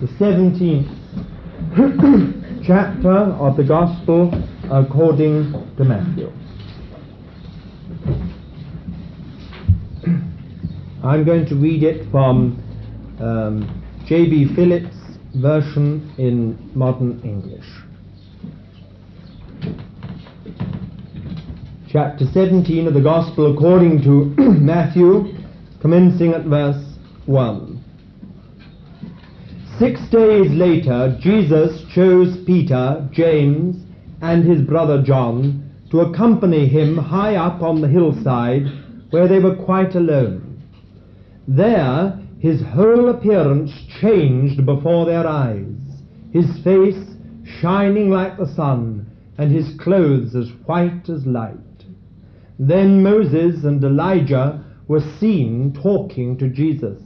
the 17th chapter of the Gospel according to Matthew. I'm going to read it from um, J.B. Phillips' version in modern English. Chapter 17 of the Gospel according to Matthew, commencing at verse 1. Six days later, Jesus chose Peter, James, and his brother John to accompany him high up on the hillside where they were quite alone. There, his whole appearance changed before their eyes, his face shining like the sun, and his clothes as white as light. Then Moses and Elijah were seen talking to Jesus.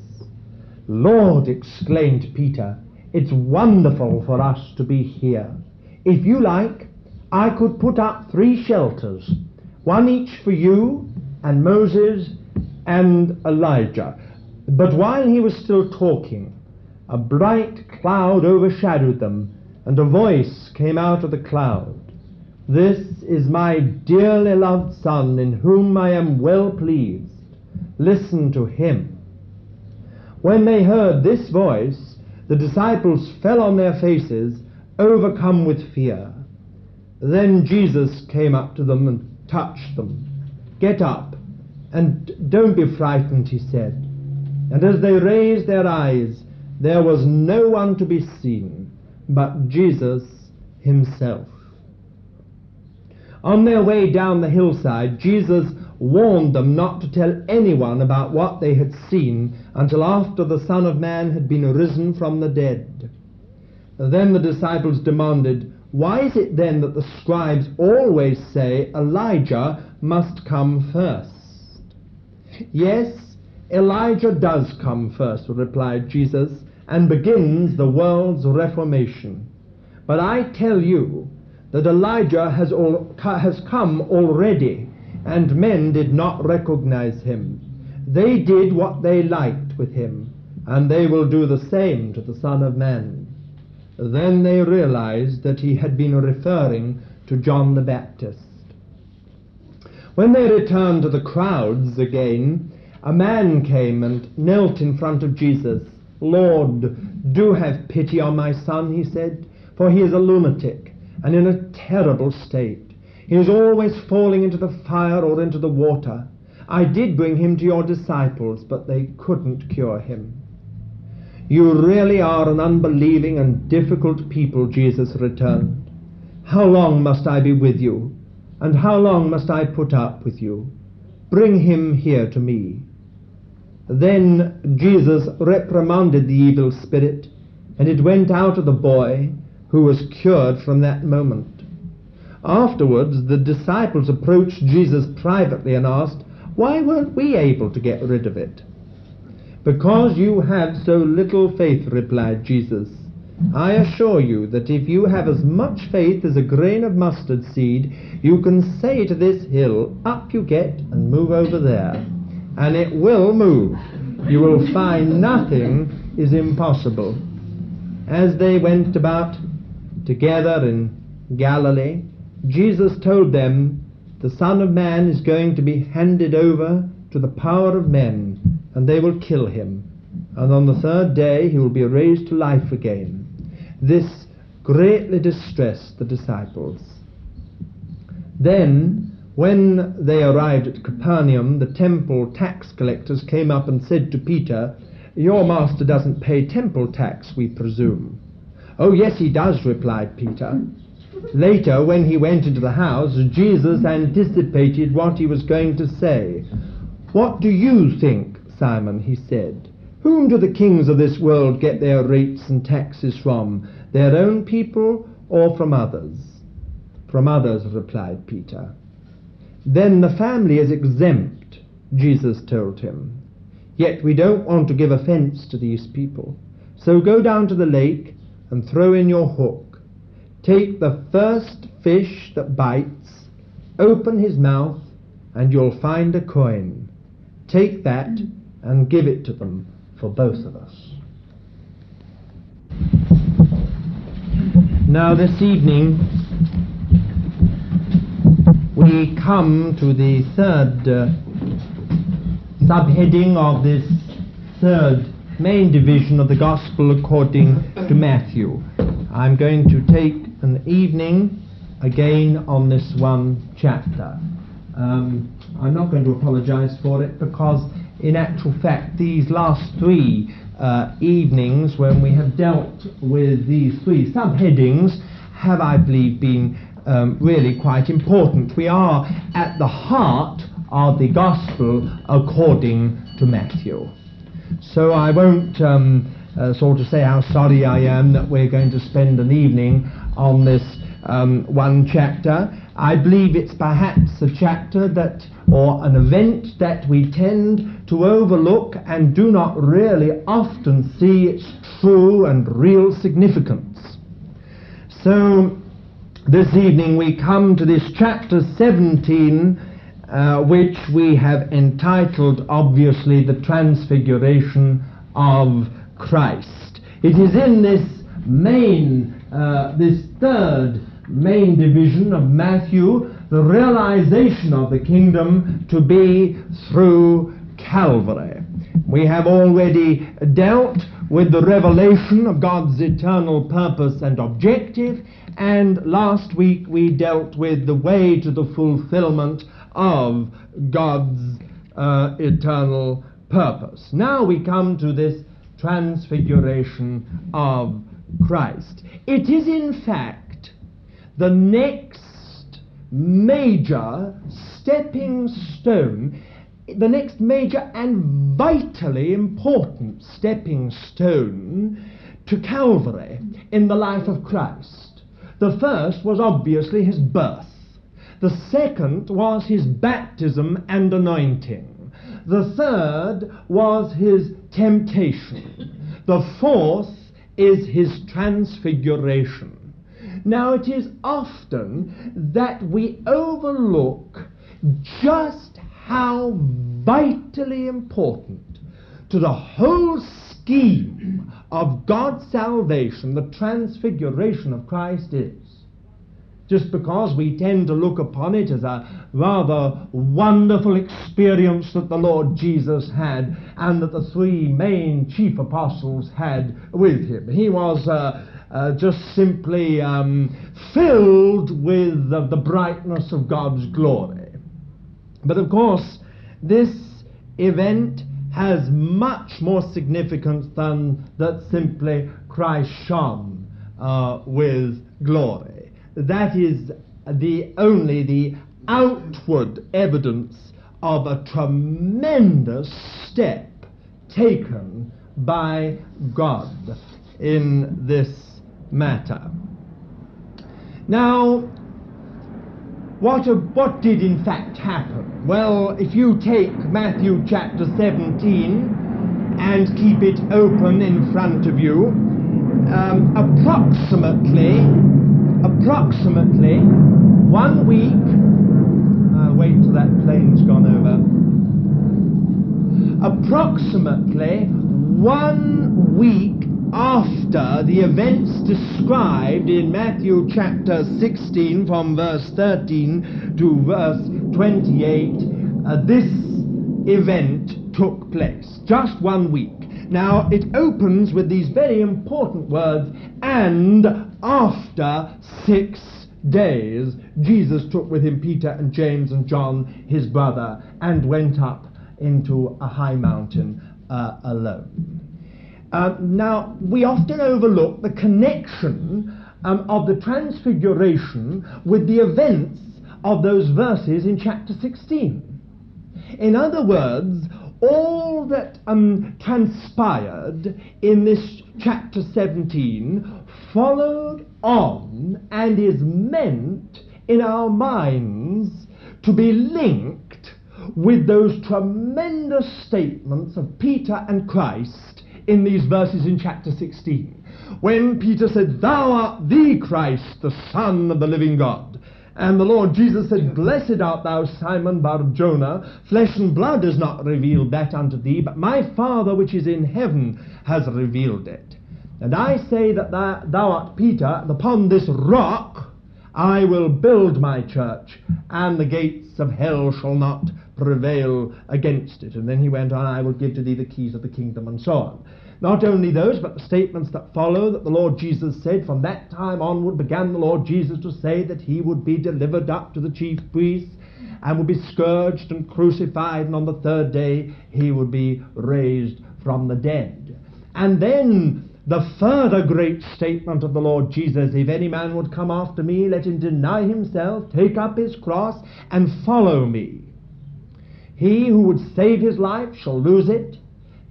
Lord, exclaimed Peter, it's wonderful for us to be here. If you like, I could put up three shelters, one each for you and Moses and Elijah. But while he was still talking, a bright cloud overshadowed them, and a voice came out of the cloud. This is my dearly loved Son, in whom I am well pleased. Listen to him. When they heard this voice, the disciples fell on their faces, overcome with fear. Then Jesus came up to them and touched them. Get up, and don't be frightened, he said. And as they raised their eyes, there was no one to be seen but Jesus himself. On their way down the hillside, Jesus warned them not to tell anyone about what they had seen until after the Son of Man had been risen from the dead. Then the disciples demanded, Why is it then that the scribes always say Elijah must come first? Yes, Elijah does come first, replied Jesus, and begins the world's reformation. But I tell you that Elijah has, has come already, and men did not recognize him. They did what they liked with him, and they will do the same to the Son of Man. Then they realized that he had been referring to John the Baptist. When they returned to the crowds again, a man came and knelt in front of Jesus. Lord, do have pity on my son, he said, for he is a lunatic and in a terrible state. He is always falling into the fire or into the water. I did bring him to your disciples, but they couldn't cure him. You really are an unbelieving and difficult people, Jesus returned. How long must I be with you? And how long must I put up with you? Bring him here to me. Then Jesus reprimanded the evil spirit, and it went out of the boy, who was cured from that moment. Afterwards, the disciples approached Jesus privately and asked, Why weren't we able to get rid of it? Because you have so little faith, replied Jesus. I assure you that if you have as much faith as a grain of mustard seed, you can say to this hill, Up you get and move over there and it will move. You will find nothing is impossible. As they went about together in Galilee, Jesus told them, The Son of Man is going to be handed over to the power of men, and they will kill him. And on the third day he will be raised to life again. This greatly distressed the disciples. Then when they arrived at Capernaum, the temple tax collectors came up and said to Peter, Your master doesn't pay temple tax, we presume. Oh, yes, he does, replied Peter. Later, when he went into the house, Jesus anticipated what he was going to say. What do you think, Simon? he said. Whom do the kings of this world get their rates and taxes from? Their own people or from others? From others, replied Peter. Then the family is exempt, Jesus told him. Yet we don't want to give offense to these people. So go down to the lake and throw in your hook. Take the first fish that bites, open his mouth, and you'll find a coin. Take that and give it to them for both of us. Now, this evening, we come to the third uh, subheading of this third main division of the Gospel according to Matthew. I'm going to take an evening again on this one chapter. Um, I'm not going to apologize for it because, in actual fact, these last three uh, evenings, when we have dealt with these three subheadings, have, I believe, been um, really quite important. We are at the heart of the Gospel according to Matthew. So I won't um, uh, sort of say how sorry I am that we're going to spend an evening on this um, one chapter. I believe it's perhaps a chapter that, or an event that we tend to overlook and do not really often see its true and real significance. So, this evening we come to this chapter 17, uh, which we have entitled, obviously, The Transfiguration of Christ. It is in this main, uh, this third main division of Matthew, the realization of the kingdom to be through Calvary. We have already dealt with the revelation of God's eternal purpose and objective, and last week we dealt with the way to the fulfillment of God's uh, eternal purpose. Now we come to this transfiguration of Christ. It is, in fact, the next major stepping stone, the next major and vitally important stepping stone to Calvary in the life of Christ. The first was obviously his birth. The second was his baptism and anointing. The third was his temptation. The fourth is his transfiguration. Now, it is often that we overlook just how vitally important to the whole scheme of God's salvation the transfiguration of Christ is just because we tend to look upon it as a rather wonderful experience that the Lord Jesus had and that the three main chief apostles had with him. He was uh, uh, just simply um, filled with uh, the brightness of God's glory. But of course, this event has much more significance than that simply Christ shone uh, with glory that is the only the outward evidence of a tremendous step taken by God in this matter. Now, what, what did in fact happen? Well, if you take Matthew chapter 17 and keep it open in front of you, um, approximately approximately one week. I'll wait till that plane's gone over. Approximately one week after the events described in Matthew chapter 16 from verse 13 to verse 28, uh, this event took place. Just one week. Now, it opens with these very important words, and after six days, Jesus took with him Peter and James and John, his brother, and went up into a high mountain uh, alone. Uh, now, we often overlook the connection um, of the Transfiguration with the events of those verses in chapter 16. In other words, all that um, transpired in this chapter 17 followed on and is meant in our minds to be linked with those tremendous statements of Peter and Christ in these verses in chapter 16. When Peter said, Thou art the Christ, the Son of the living God. And the Lord Jesus said, Blessed art thou, Simon Bar Jonah. Flesh and blood has not revealed that unto thee, but my Father which is in heaven has revealed it. And I say that thou, art Peter, and upon this rock I will build my church, and the gates of hell shall not prevail against it. And then he went on, I will give to thee the keys of the kingdom, and so on. Not only those, but the statements that follow that the Lord Jesus said, from that time onward began the Lord Jesus to say that he would be delivered up to the chief priests and would be scourged and crucified, and on the third day he would be raised from the dead. And then the further great statement of the Lord Jesus if any man would come after me, let him deny himself, take up his cross, and follow me. He who would save his life shall lose it.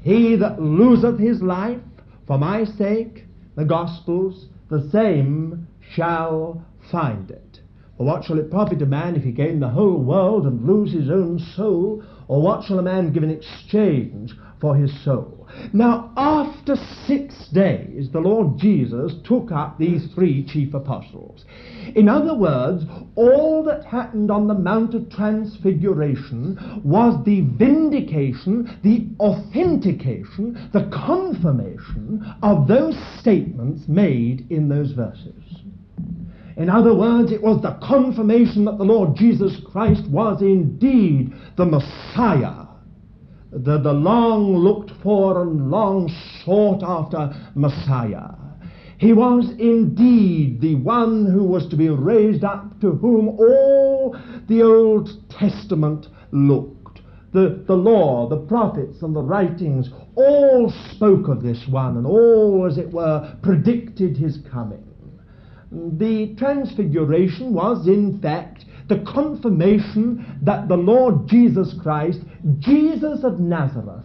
He that loseth his life for my sake, the Gospels, the same shall find it. For what shall it profit a man if he gain the whole world and lose his own soul? Or what shall a man give in exchange for his soul? Now, after six days, the Lord Jesus took up these three chief apostles. In other words, all that happened on the Mount of Transfiguration was the vindication, the authentication, the confirmation of those statements made in those verses. In other words, it was the confirmation that the Lord Jesus Christ was indeed the Messiah, the, the long looked for and long sought after Messiah. He was indeed the one who was to be raised up to whom all the Old Testament looked. The, the law, the prophets, and the writings all spoke of this one, and all, as it were, predicted his coming. The transfiguration was, in fact, the confirmation that the Lord Jesus Christ, Jesus of Nazareth,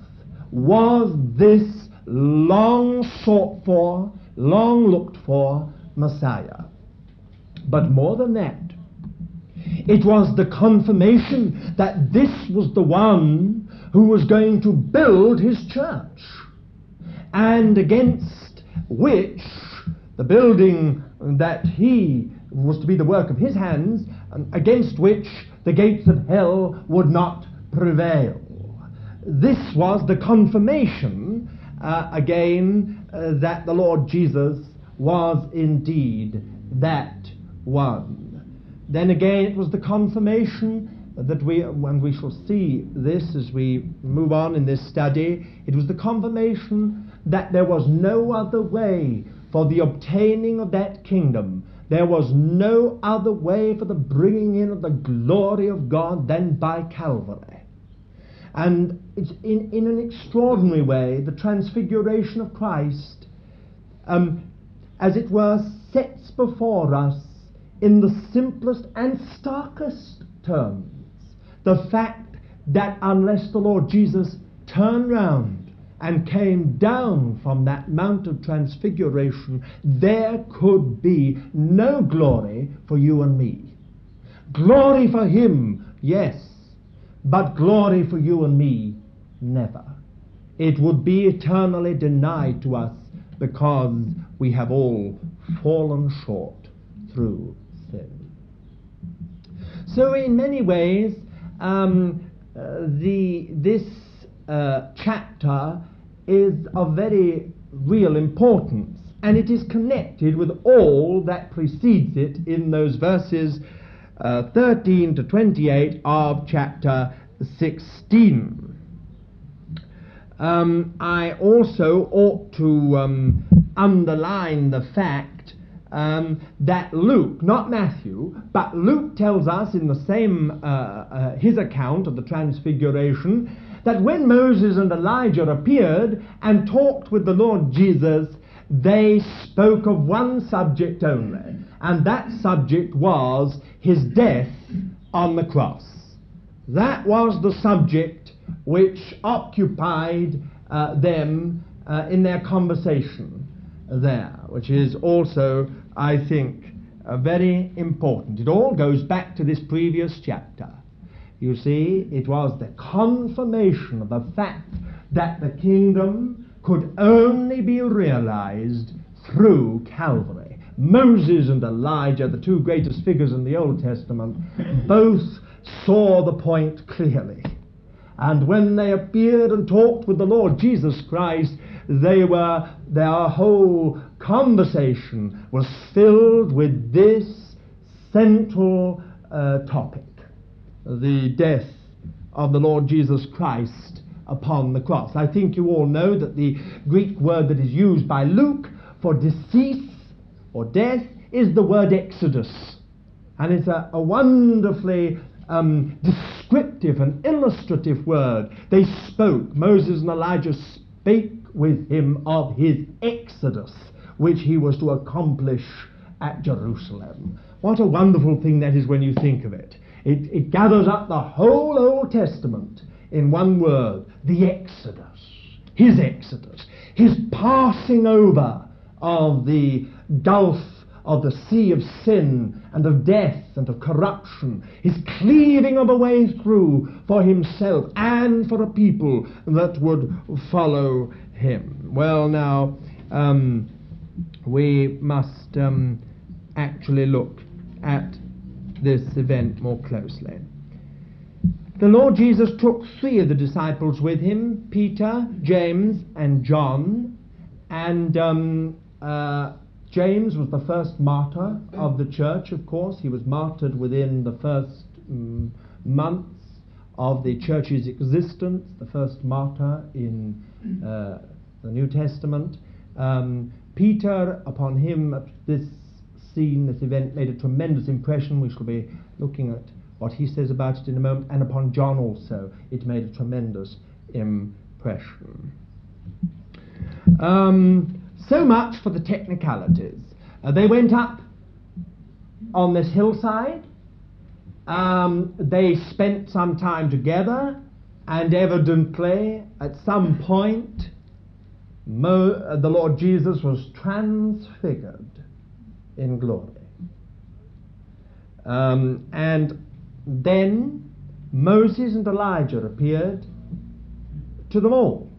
was this long sought for, long looked for Messiah. But more than that, it was the confirmation that this was the one who was going to build his church, and against which the building that he was to be the work of his hands, against which the gates of hell would not prevail. This was the confirmation, uh, again, uh, that the Lord Jesus was indeed that one. Then again, it was the confirmation that we, and we shall see this as we move on in this study, it was the confirmation that there was no other way for the obtaining of that kingdom. There was no other way for the bringing in of the glory of God than by Calvary. And in, in an extraordinary way, the transfiguration of Christ, um, as it were, sets before us in the simplest and starkest terms the fact that unless the Lord Jesus turned round and came down from that Mount of Transfiguration, there could be no glory for you and me. Glory for him, yes, but glory for you and me, never. It would be eternally denied to us because we have all fallen short through sin. So, in many ways, um, uh, the, this uh, chapter is of very real importance, and it is connected with all that precedes it in those verses uh, 13 to 28 of chapter 16. Um, I also ought to um, underline the fact um, that Luke, not Matthew, but Luke tells us in the same, uh, uh, his account of the Transfiguration, that when Moses and Elijah appeared and talked with the Lord Jesus, they spoke of one subject only, and that subject was his death on the cross. That was the subject which occupied uh, them uh, in their conversation there, which is also, I think, uh, very important. It all goes back to this previous chapter. You see, it was the confirmation of the fact that the kingdom could only be realized through Calvary. Moses and Elijah, the two greatest figures in the Old Testament, both saw the point clearly. And when they appeared and talked with the Lord Jesus Christ, they were, their whole conversation was filled with this central uh, topic the death of the Lord Jesus Christ upon the cross. I think you all know that the Greek word that is used by Luke for decease or death is the word exodus. And it's a, a wonderfully um, descriptive and illustrative word. They spoke, Moses and Elijah spake with him of his exodus, which he was to accomplish at Jerusalem. What a wonderful thing that is when you think of it. It, it gathers up the whole Old Testament in one word the Exodus. His Exodus. His passing over of the gulf of the sea of sin and of death and of corruption, his cleaving of a way through for himself and for a people that would follow him. Well, now, um, we must um, actually look at this event more closely. The Lord Jesus took three of the disciples with him Peter, James, and John, and um, uh, James was the first martyr of the church, of course. He was martyred within the first um, months of the church's existence, the first martyr in uh, the New Testament. Um, Peter, upon him, this scene, this event, made a tremendous impression. We shall be looking at what he says about it in a moment, and upon John also, it made a tremendous impression. Um, so much for the technicalities. Uh, they went up on this hillside. Um, they spent some time together, and evidently, at some point, Mo- uh, the Lord Jesus was transfigured in glory. Um, and then Moses and Elijah appeared to them all.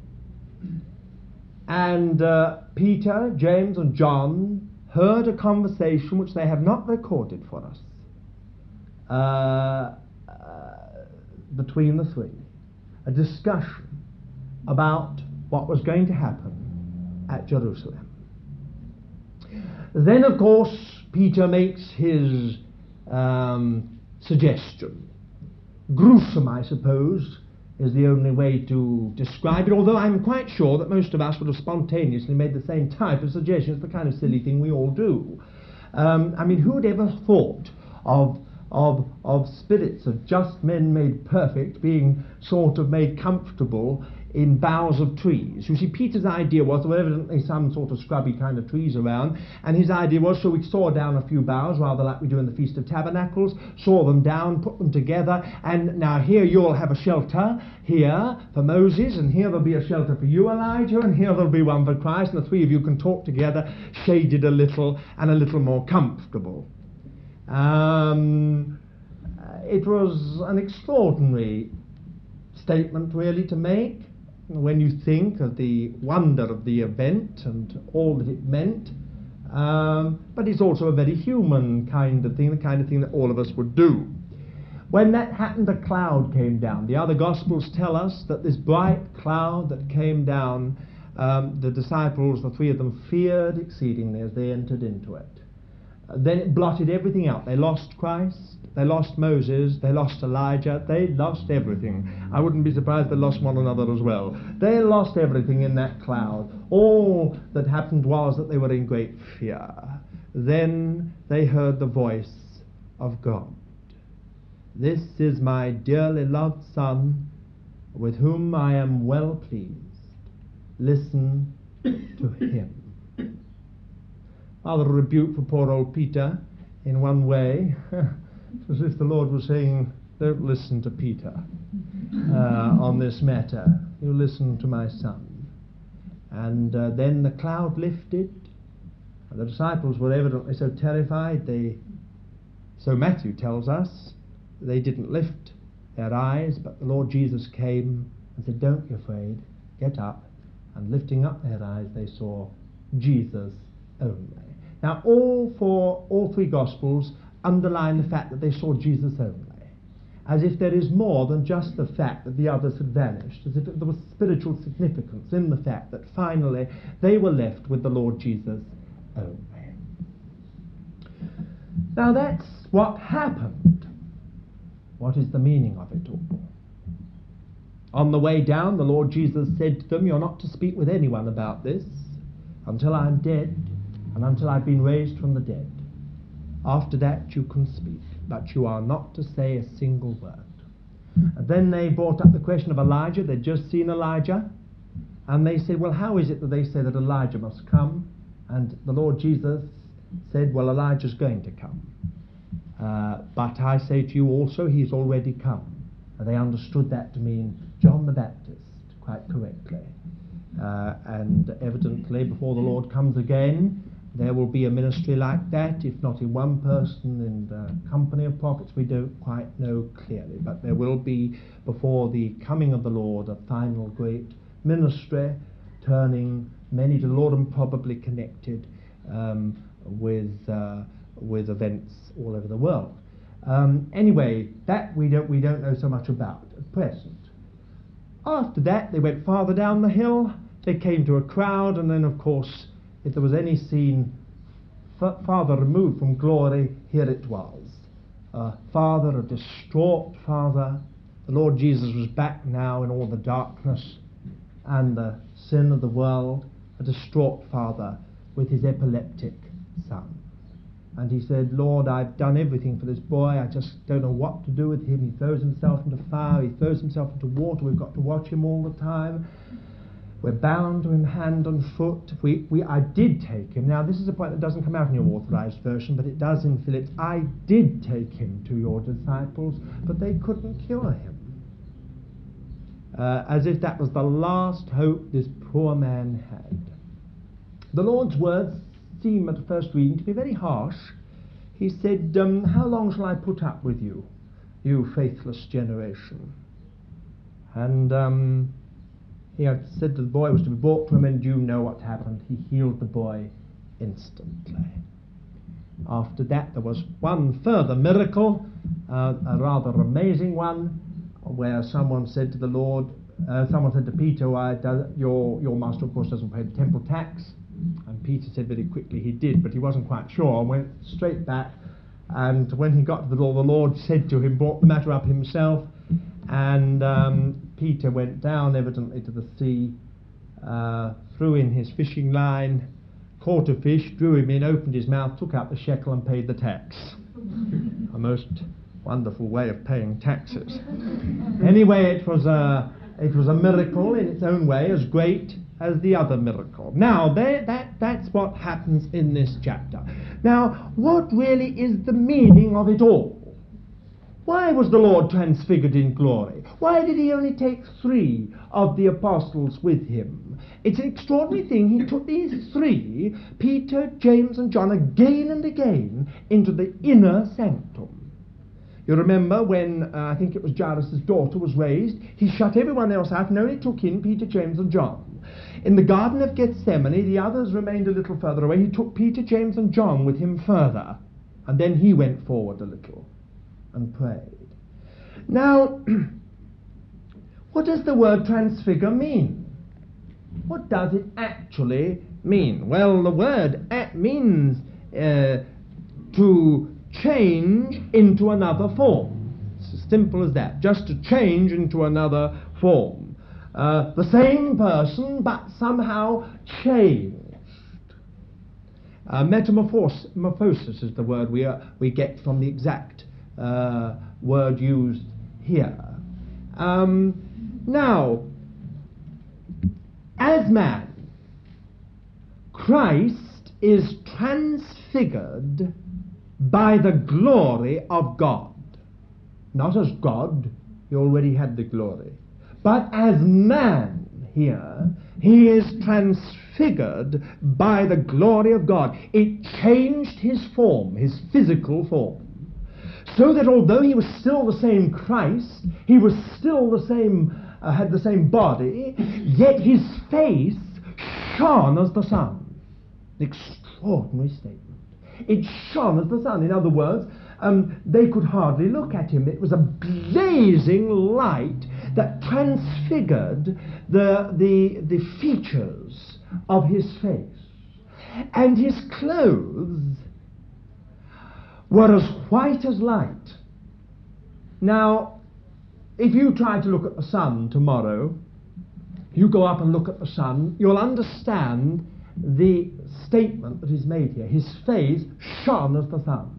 And uh, Peter, James, and John heard a conversation which they have not recorded for us uh, uh, between the three. A discussion about what was going to happen at Jerusalem. Then, of course, Peter makes his um, suggestion. Gruesome, I suppose, is the only way to describe it, although I'm quite sure that most of us would have spontaneously made the same type of suggestion. It's the kind of silly thing we all do. Um, I mean, who'd ever thought of, of, of spirits of just men made perfect being sort of made comfortable in boughs of trees. You see, Peter's idea was there were evidently some sort of scrubby kind of trees around, and his idea was so we saw down a few boughs, rather like we do in the Feast of Tabernacles, saw them down, put them together, and now here you'll have a shelter here for Moses, and here there'll be a shelter for you, Elijah, and here there'll be one for Christ, and the three of you can talk together, shaded a little and a little more comfortable. Um, it was an extraordinary statement, really, to make when you think of the wonder of the event and all that it meant. Um, but it's also a very human kind of thing, the kind of thing that all of us would do. When that happened, a cloud came down. The other Gospels tell us that this bright cloud that came down, um, the disciples, the three of them, feared exceedingly as they entered into it. Then it blotted everything out. They lost Christ, they lost Moses, they lost Elijah, they lost everything. I wouldn't be surprised they lost one another as well. They lost everything in that cloud. All that happened was that they were in great fear. Then they heard the voice of God. This is my dearly loved Son, with whom I am well pleased. Listen to him. Rather rebuke for poor old Peter in one way. as if the Lord was saying, Don't listen to Peter uh, on this matter. You listen to my son. And uh, then the cloud lifted. And the disciples were evidently so terrified, they, so Matthew tells us, they didn't lift their eyes, but the Lord Jesus came and said, Don't be afraid, get up. And lifting up their eyes, they saw Jesus only. Now, all four, all three Gospels underline the fact that they saw Jesus only. as if there is more than just the fact that the others had vanished, as if there was spiritual significance in the fact that finally they were left with the Lord Jesus only. Now that's what happened. What is the meaning of it all? On the way down, the Lord Jesus said to them, You're not to speak with anyone about this until I'm dead and until I've been raised from the dead. After that, you can speak, but you are not to say a single word. And then they brought up the question of Elijah. They'd just seen Elijah. And they said, Well, how is it that they say that Elijah must come? And the Lord Jesus said, Well, Elijah's going to come. Uh, but I say to you also, he's already come. And they understood that to mean John the Baptist quite correctly. Uh, and evidently, before the Lord comes again, there will be a ministry like that, if not in one person, in the company of prophets, we don't quite know clearly. But there will be, before the coming of the Lord, a final great ministry, turning many to the Lord and probably connected um, with, uh, with events all over the world. Um, anyway, that we don't, we don't know so much about at present. After that, they went farther down the hill. They came to a crowd, and then, of course, if there was any scene farther removed from glory, here it was. A father, a distraught father. The Lord Jesus was back now in all the darkness and the sin of the world, a distraught father with his epileptic son. And he said, Lord, I've done everything for this boy. I just don't know what to do with him. He throws himself into fire. He throws himself into water. We've got to watch him all the time. We're bound to him hand and foot. We, we, I did take him. Now, this is a point that doesn't come out in your authorized version, but it does in Phillips'. I did take him to your disciples, but they couldn't cure him. Uh, as if that was the last hope this poor man had. The Lord's words seem at the first reading to be very harsh. He said, um, How long shall I put up with you, you faithless generation? And um, he had said that the boy was to be brought to him, and you know what happened. He healed the boy instantly. After that, there was one further miracle, uh, a rather amazing one, where someone said to the Lord, uh, someone said to Peter, does, your, your master, of course, doesn't pay the temple tax. And Peter said very quickly he did, but he wasn't quite sure, and went straight back. And when he got to the door, the Lord said to him, brought the matter up himself, and um, Peter went down evidently to the sea, uh, threw in his fishing line, caught a fish, drew him in, opened his mouth, took out the shekel, and paid the tax. a most wonderful way of paying taxes. anyway, it was a it was a miracle in its own way, as great as the other miracle. Now, there, that, that's what happens in this chapter. Now, what really is the meaning of it all? Why was the Lord transfigured in glory? Why did he only take three of the apostles with him? It's an extraordinary thing. He took these three, Peter, James, and John, again and again into the inner sanctum. You remember when uh, I think it was Jairus' daughter was raised, he shut everyone else out and only took in Peter, James, and John. In the Garden of Gethsemane, the others remained a little further away. He took Peter, James, and John with him further, and then he went forward a little and prayed. Now, what does the word transfigure mean? What does it actually mean? Well, the word at means uh, to change into another form. It's as simple as that, just to change into another form. Uh, the same person, but somehow changed. Uh, metamorphosis is the word we, uh, we get from the exact uh, word used here. Um, now, as man, Christ is transfigured by the glory of God. Not as God, he already had the glory, but as man here, he is transfigured by the glory of God. It changed his form, his physical form. So that although he was still the same Christ, he was still the same, uh, had the same body, yet his face shone as the sun. An extraordinary statement. It shone as the sun. In other words, um, they could hardly look at him. It was a blazing light that transfigured the, the, the features of his face. And his clothes were as white as light. Now, if you try to look at the sun tomorrow, you go up and look at the sun, you'll understand the statement that is made here. His face shone as the sun.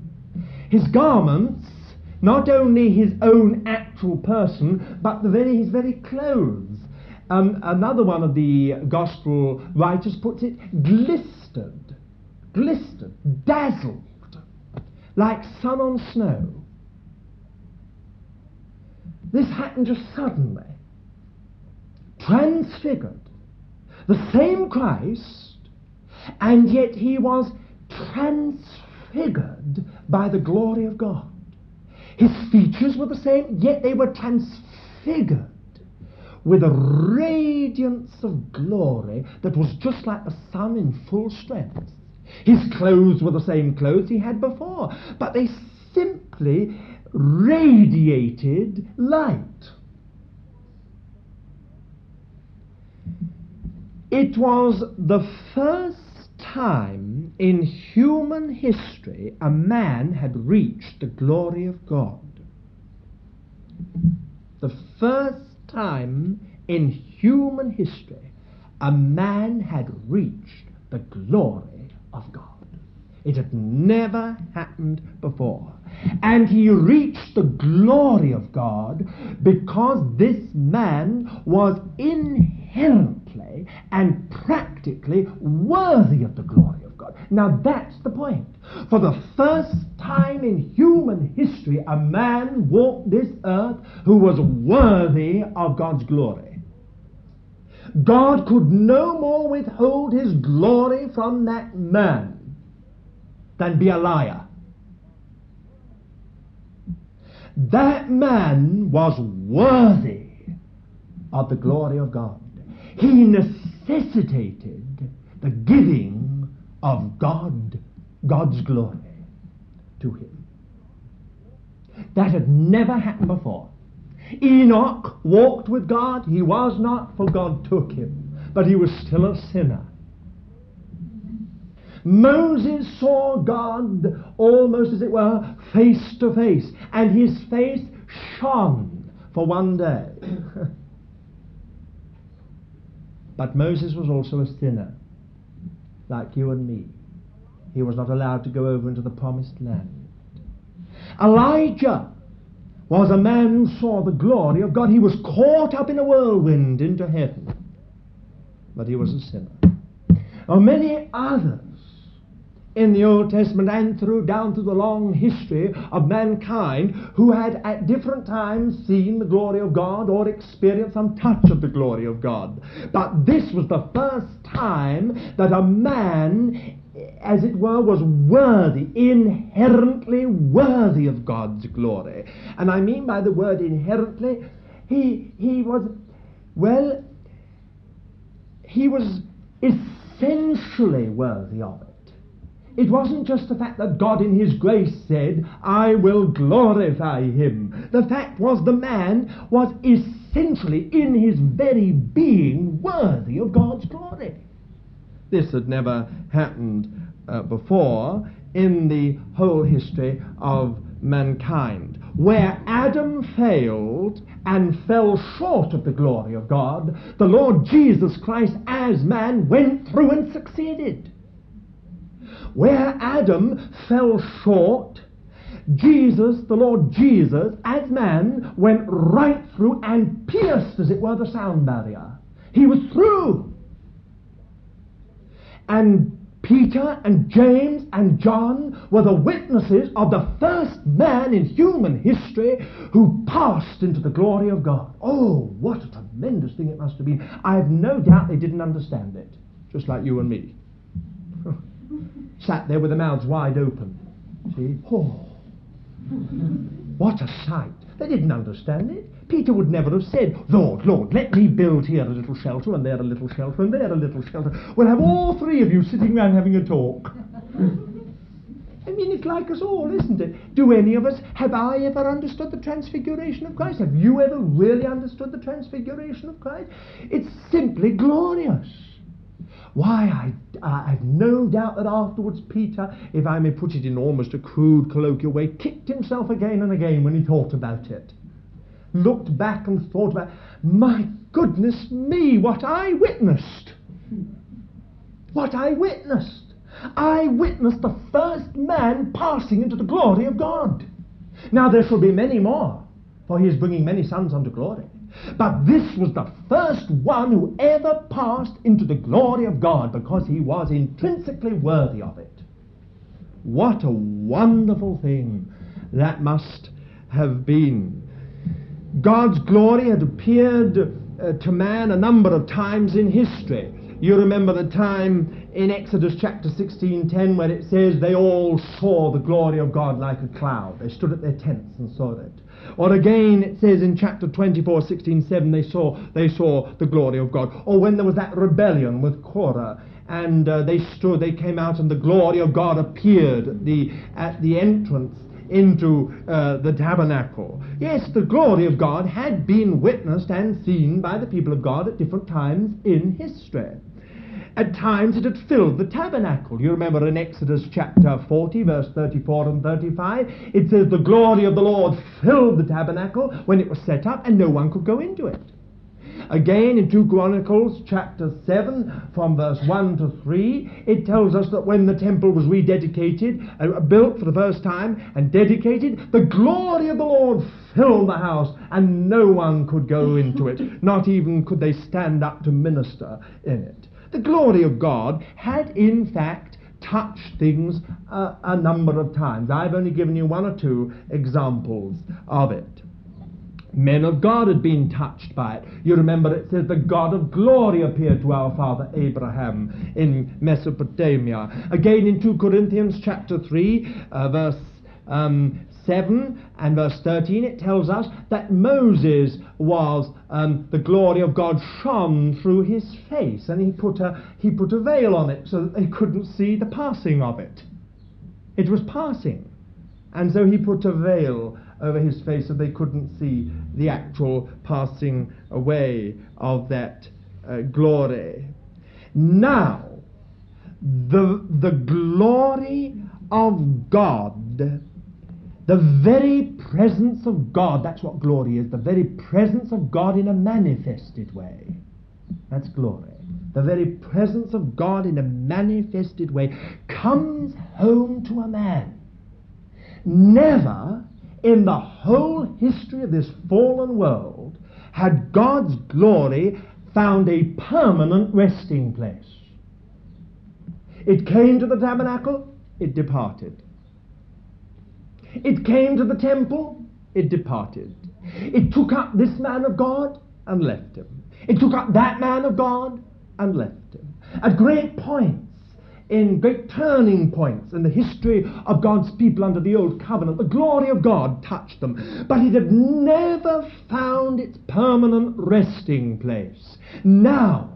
His garments, not only his own actual person, but the very, his very clothes. Um, another one of the gospel writers puts it glistered, glistered, dazzled, like sun on snow. This happened just suddenly, transfigured. The same Christ, and yet he was transfigured by the glory of God. His features were the same, yet they were transfigured with a radiance of glory that was just like the sun in full strength. His clothes were the same clothes he had before, but they simply radiated light. It was the first time in human history a man had reached the glory of God. The first time in human history a man had reached the glory of God. It had never happened before. And he reached the glory of God because this man was inherently and practically worthy of the glory of God. Now that's the point. For the first time in human history, a man walked this earth who was worthy of God's glory. God could no more withhold his glory from that man than be a liar. That man was worthy of the glory of God. He necessitated the giving of God, God's glory to him. That had never happened before. Enoch walked with God. He was not, for God took him, but he was still a sinner. Moses saw God almost as it were face to face, and his face shone for one day. but Moses was also a sinner, like you and me. He was not allowed to go over into the promised land. Elijah was a man who saw the glory of God. He was caught up in a whirlwind into heaven, but he was a sinner. Now, many others in the Old Testament and through down through the long history of mankind who had at different times seen the glory of God or experienced some touch of the glory of God. But this was the first time that a man as it were, was worthy, inherently worthy of God's glory. And I mean by the word inherently, he, he was, well, he was essentially worthy of it. It wasn't just the fact that God in His grace said, I will glorify Him. The fact was the man was essentially in his very being worthy of God's glory. This had never happened uh, before in the whole history of mankind. Where Adam failed and fell short of the glory of God, the Lord Jesus Christ as man went through and succeeded. Where Adam fell short, Jesus, the Lord Jesus, as man, went right through and pierced, as it were, the sound barrier. He was through. And Peter and James and John were the witnesses of the first man in human history who passed into the glory of God. Oh, what a tremendous thing it must have been. I have no doubt they didn't understand it, just like you and me sat there with their mouths wide open. See? Oh, what a sight. They didn't understand it. Peter would never have said, Lord, Lord, let me build here a little shelter, and there a little shelter, and there a little shelter. We'll have all three of you sitting round having a talk. I mean, it's like us all, isn't it? Do any of us, have I ever understood the transfiguration of Christ? Have you ever really understood the transfiguration of Christ? It's simply glorious. Why, I, I've no doubt that afterwards Peter, if I may put it in almost a crude colloquial way, kicked himself again and again when he thought about it. Looked back and thought about, my goodness me, what I witnessed. What I witnessed. I witnessed the first man passing into the glory of God. Now there shall be many more, for he is bringing many sons unto glory. But this was the first one who ever passed into the glory of God because he was intrinsically worthy of it. What a wonderful thing that must have been. God's glory had appeared uh, to man a number of times in history. You remember the time in Exodus chapter 16:10 where it says they all saw the glory of God like a cloud. They stood at their tents and saw it. Or again it says in chapter 24, 16, 7 they saw they saw the glory of God. Or when there was that rebellion with Korah and uh, they stood, they came out and the glory of God appeared at the, at the entrance into uh, the tabernacle. Yes, the glory of God had been witnessed and seen by the people of God at different times in history. At times it had filled the tabernacle. You remember in Exodus chapter 40, verse 34 and 35, it says, The glory of the Lord filled the tabernacle when it was set up, and no one could go into it. Again, in 2 Chronicles chapter 7, from verse 1 to 3, it tells us that when the temple was rededicated, uh, built for the first time, and dedicated, the glory of the Lord filled the house, and no one could go into it. Not even could they stand up to minister in it. The glory of God had, in fact, touched things uh, a number of times. I've only given you one or two examples of it. Men of God had been touched by it. You remember it says the God of glory appeared to our father Abraham in Mesopotamia. Again in 2 Corinthians chapter 3, uh, verse um, 7 and verse 13, it tells us that Moses was, um, the glory of God shone through his face, and he put, a, he put a veil on it so that they couldn't see the passing of it. It was passing. And so he put a veil over his face so they couldn't see the actual passing away of that uh, glory. Now, the, the glory of God the very presence of God, that's what glory is, the very presence of God in a manifested way. That's glory. The very presence of God in a manifested way comes home to a man. Never in the whole history of this fallen world had God's glory found a permanent resting place. It came to the tabernacle, it departed. It came to the temple, it departed. It took up this man of God and left him. It took up that man of God and left him. At great points, in great turning points in the history of God's people under the old covenant, the glory of God touched them, but it had never found its permanent resting place. Now,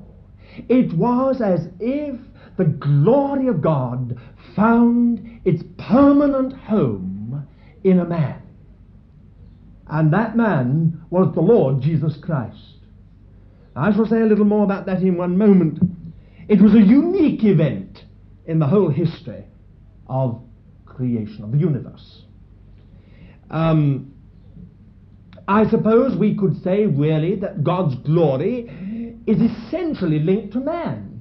it was as if the glory of God found its permanent home in a man. And that man was the Lord Jesus Christ. I shall say a little more about that in one moment. It was a unique event in the whole history of creation, of the universe. Um, I suppose we could say really that God's glory is essentially linked to man.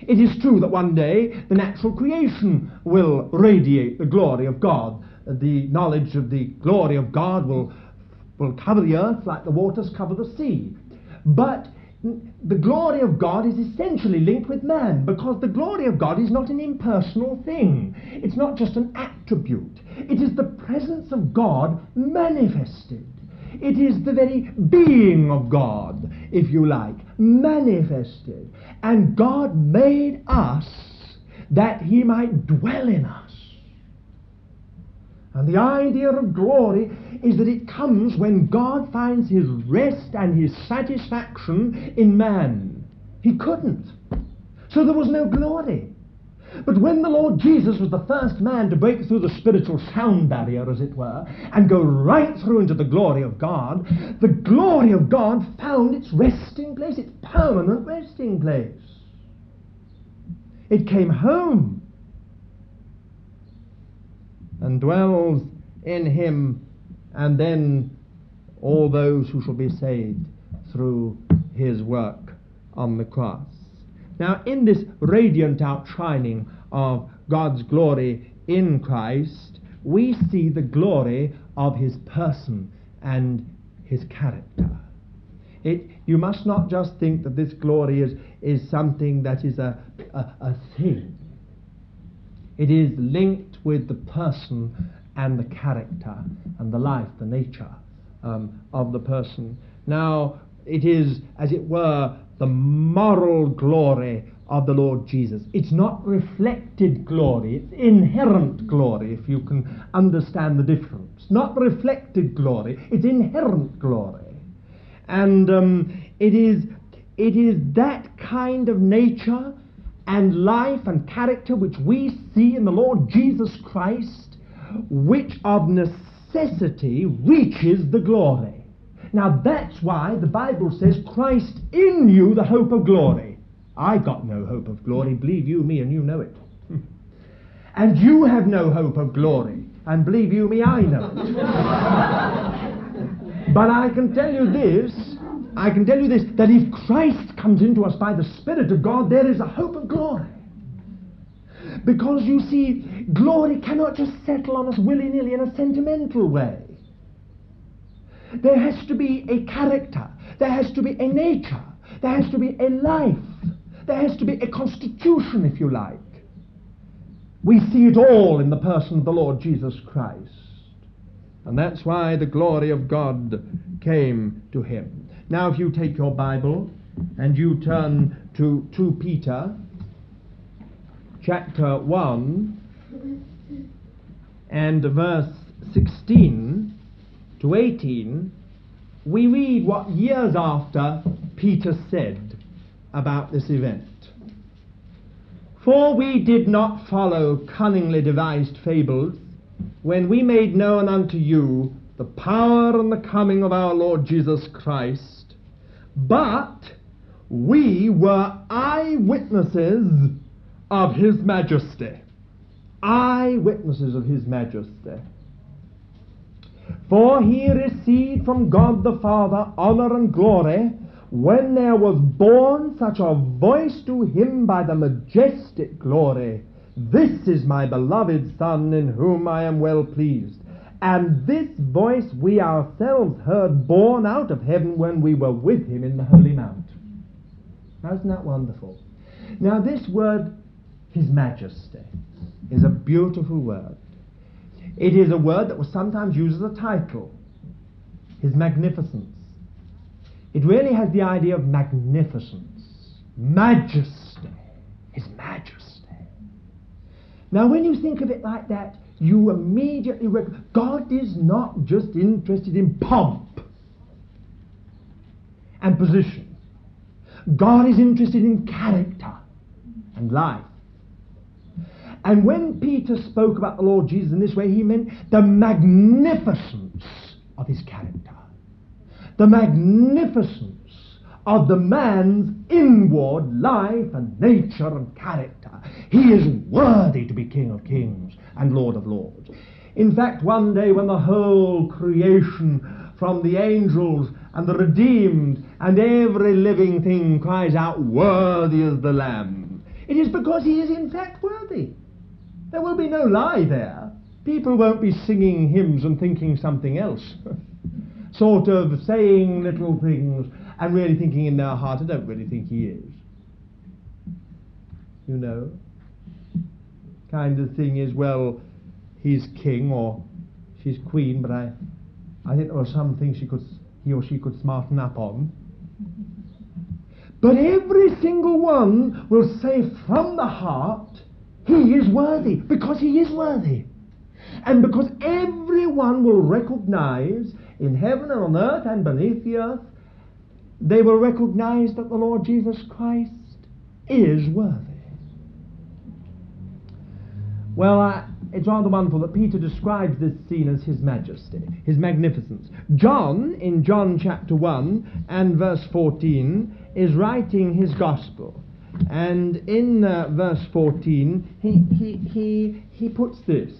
It is true that one day the natural creation will radiate the glory of God the knowledge of the glory of God will, will cover the earth like the waters cover the sea. But the glory of God is essentially linked with man because the glory of God is not an impersonal thing. It's not just an attribute. It is the presence of God manifested. It is the very being of God, if you like, manifested. And God made us that he might dwell in us. And the idea of glory is that it comes when God finds his rest and his satisfaction in man. He couldn't. So there was no glory. But when the Lord Jesus was the first man to break through the spiritual sound barrier, as it were, and go right through into the glory of God, the glory of God found its resting place, its permanent resting place. It came home and dwells in him, and then all those who shall be saved through his work on the cross. Now, in this radiant outshining of God's glory in Christ, we see the glory of his person and his character. It, you must not just think that this glory is, is something that is a, a, a thing. It is linked with the person and the character and the life, the nature um, of the person. Now, it is, as it were, the moral glory of the Lord Jesus. It's not reflected glory, it's inherent glory, if you can understand the difference. Not reflected glory, it's inherent glory. And um, it, is, it is that kind of nature and life and character which we see in the Lord Jesus Christ, which of necessity reaches the glory. Now that's why the Bible says, Christ in you, the hope of glory. I got no hope of glory, believe you me, and you know it. and you have no hope of glory, and believe you me, I know it. but I can tell you this, I can tell you this, that if Christ comes into us by the Spirit of God, there is a hope of glory. Because you see, glory cannot just settle on us willy nilly in a sentimental way. There has to be a character. There has to be a nature. There has to be a life. There has to be a constitution, if you like. We see it all in the person of the Lord Jesus Christ. And that's why the glory of God came to him. Now, if you take your Bible and you turn to 2 Peter chapter 1 and verse 16 to 18, we read what years after Peter said about this event. For we did not follow cunningly devised fables when we made known unto you the power and the coming of our Lord Jesus Christ, but we were eyewitnesses of his majesty. Eyewitnesses of his majesty. For he received from God the Father honor and glory when there was borne such a voice to him by the majestic glory. This is my beloved Son in whom I am well pleased. And this voice we ourselves heard borne out of heaven when we were with him in the holy mount. Now, isn't that wonderful? Now, this word, His Majesty, is a beautiful word. It is a word that was sometimes used as a title. His magnificence. It really has the idea of magnificence, majesty, His majesty. Now, when you think of it like that, you immediately recognize God is not just interested in pomp and position. God is interested in character and life. And when Peter spoke about the Lord Jesus in this way, he meant the magnificence of his character, the magnificence of the man's inward life and nature and character. He is worthy to be King of kings and Lord of lords. In fact, one day when the whole creation, from the angels and the redeemed and every living thing cries out, Worthy is the Lamb, it is because he is in fact worthy. There will be no lie there. People won't be singing hymns and thinking something else. sort of saying little things and really thinking in their heart, I don't really think he is. You know? Kind of thing is, well, he's king or she's queen, but I, I think there were some things she could, he or she could smarten up on. But every single one will say from the heart, he is worthy because he is worthy. And because everyone will recognize in heaven and on earth and beneath the earth, they will recognize that the Lord Jesus Christ is worthy. Well, uh, it's rather wonderful that Peter describes this scene as his majesty, his magnificence. John, in John chapter 1 and verse 14, is writing his gospel. And in uh, verse 14, he, he, he, he puts this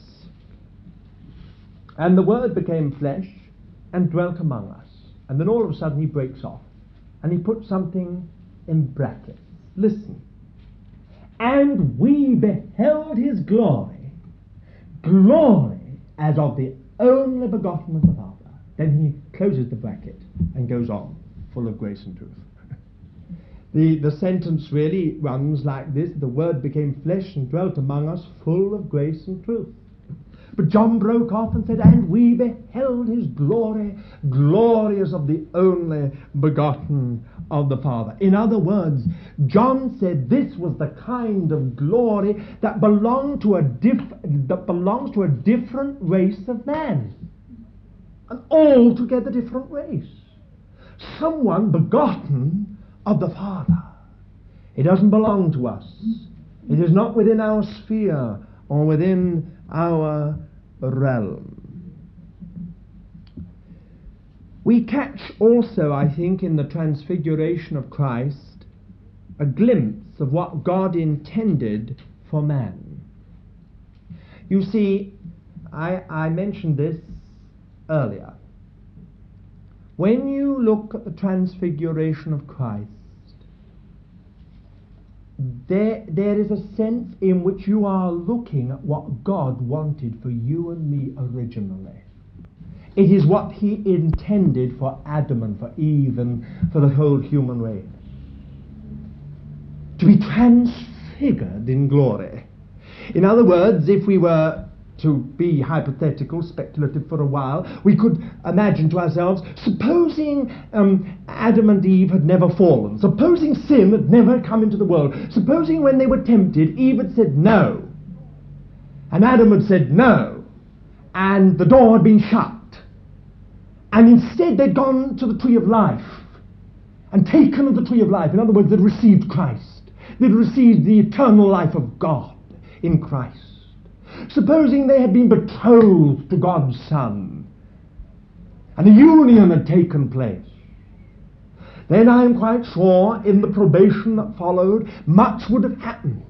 And the Word became flesh and dwelt among us. And then all of a sudden he breaks off and he puts something in brackets. Listen. And we beheld his glory, glory as of the only begotten of the Father. Then he closes the bracket and goes on, full of grace and truth. the, the sentence really runs like this The Word became flesh and dwelt among us, full of grace and truth. But John broke off and said, And we beheld his glory, glory as of the only begotten of the Father. In other words, John said this was the kind of glory that belonged to a dif- that belongs to a different race of man. An altogether different race. Someone begotten of the Father. It doesn't belong to us. It is not within our sphere or within our realm. We catch also, I think, in the transfiguration of Christ, a glimpse of what God intended for man. You see, I, I mentioned this earlier. When you look at the transfiguration of Christ, there, there is a sense in which you are looking at what God wanted for you and me originally. It is what He intended for Adam and for Eve and for the whole human race. To be transfigured in glory. In other words, if we were to be hypothetical, speculative for a while, we could imagine to ourselves, supposing um, Adam and Eve had never fallen, supposing sin had never come into the world, supposing when they were tempted, Eve had said no, and Adam had said no, and the door had been shut, and instead they'd gone to the tree of life and taken of the tree of life. In other words, they'd received Christ, they'd received the eternal life of God in Christ. Supposing they had been betrothed to God's Son, and a union had taken place, then I am quite sure in the probation that followed, much would have happened.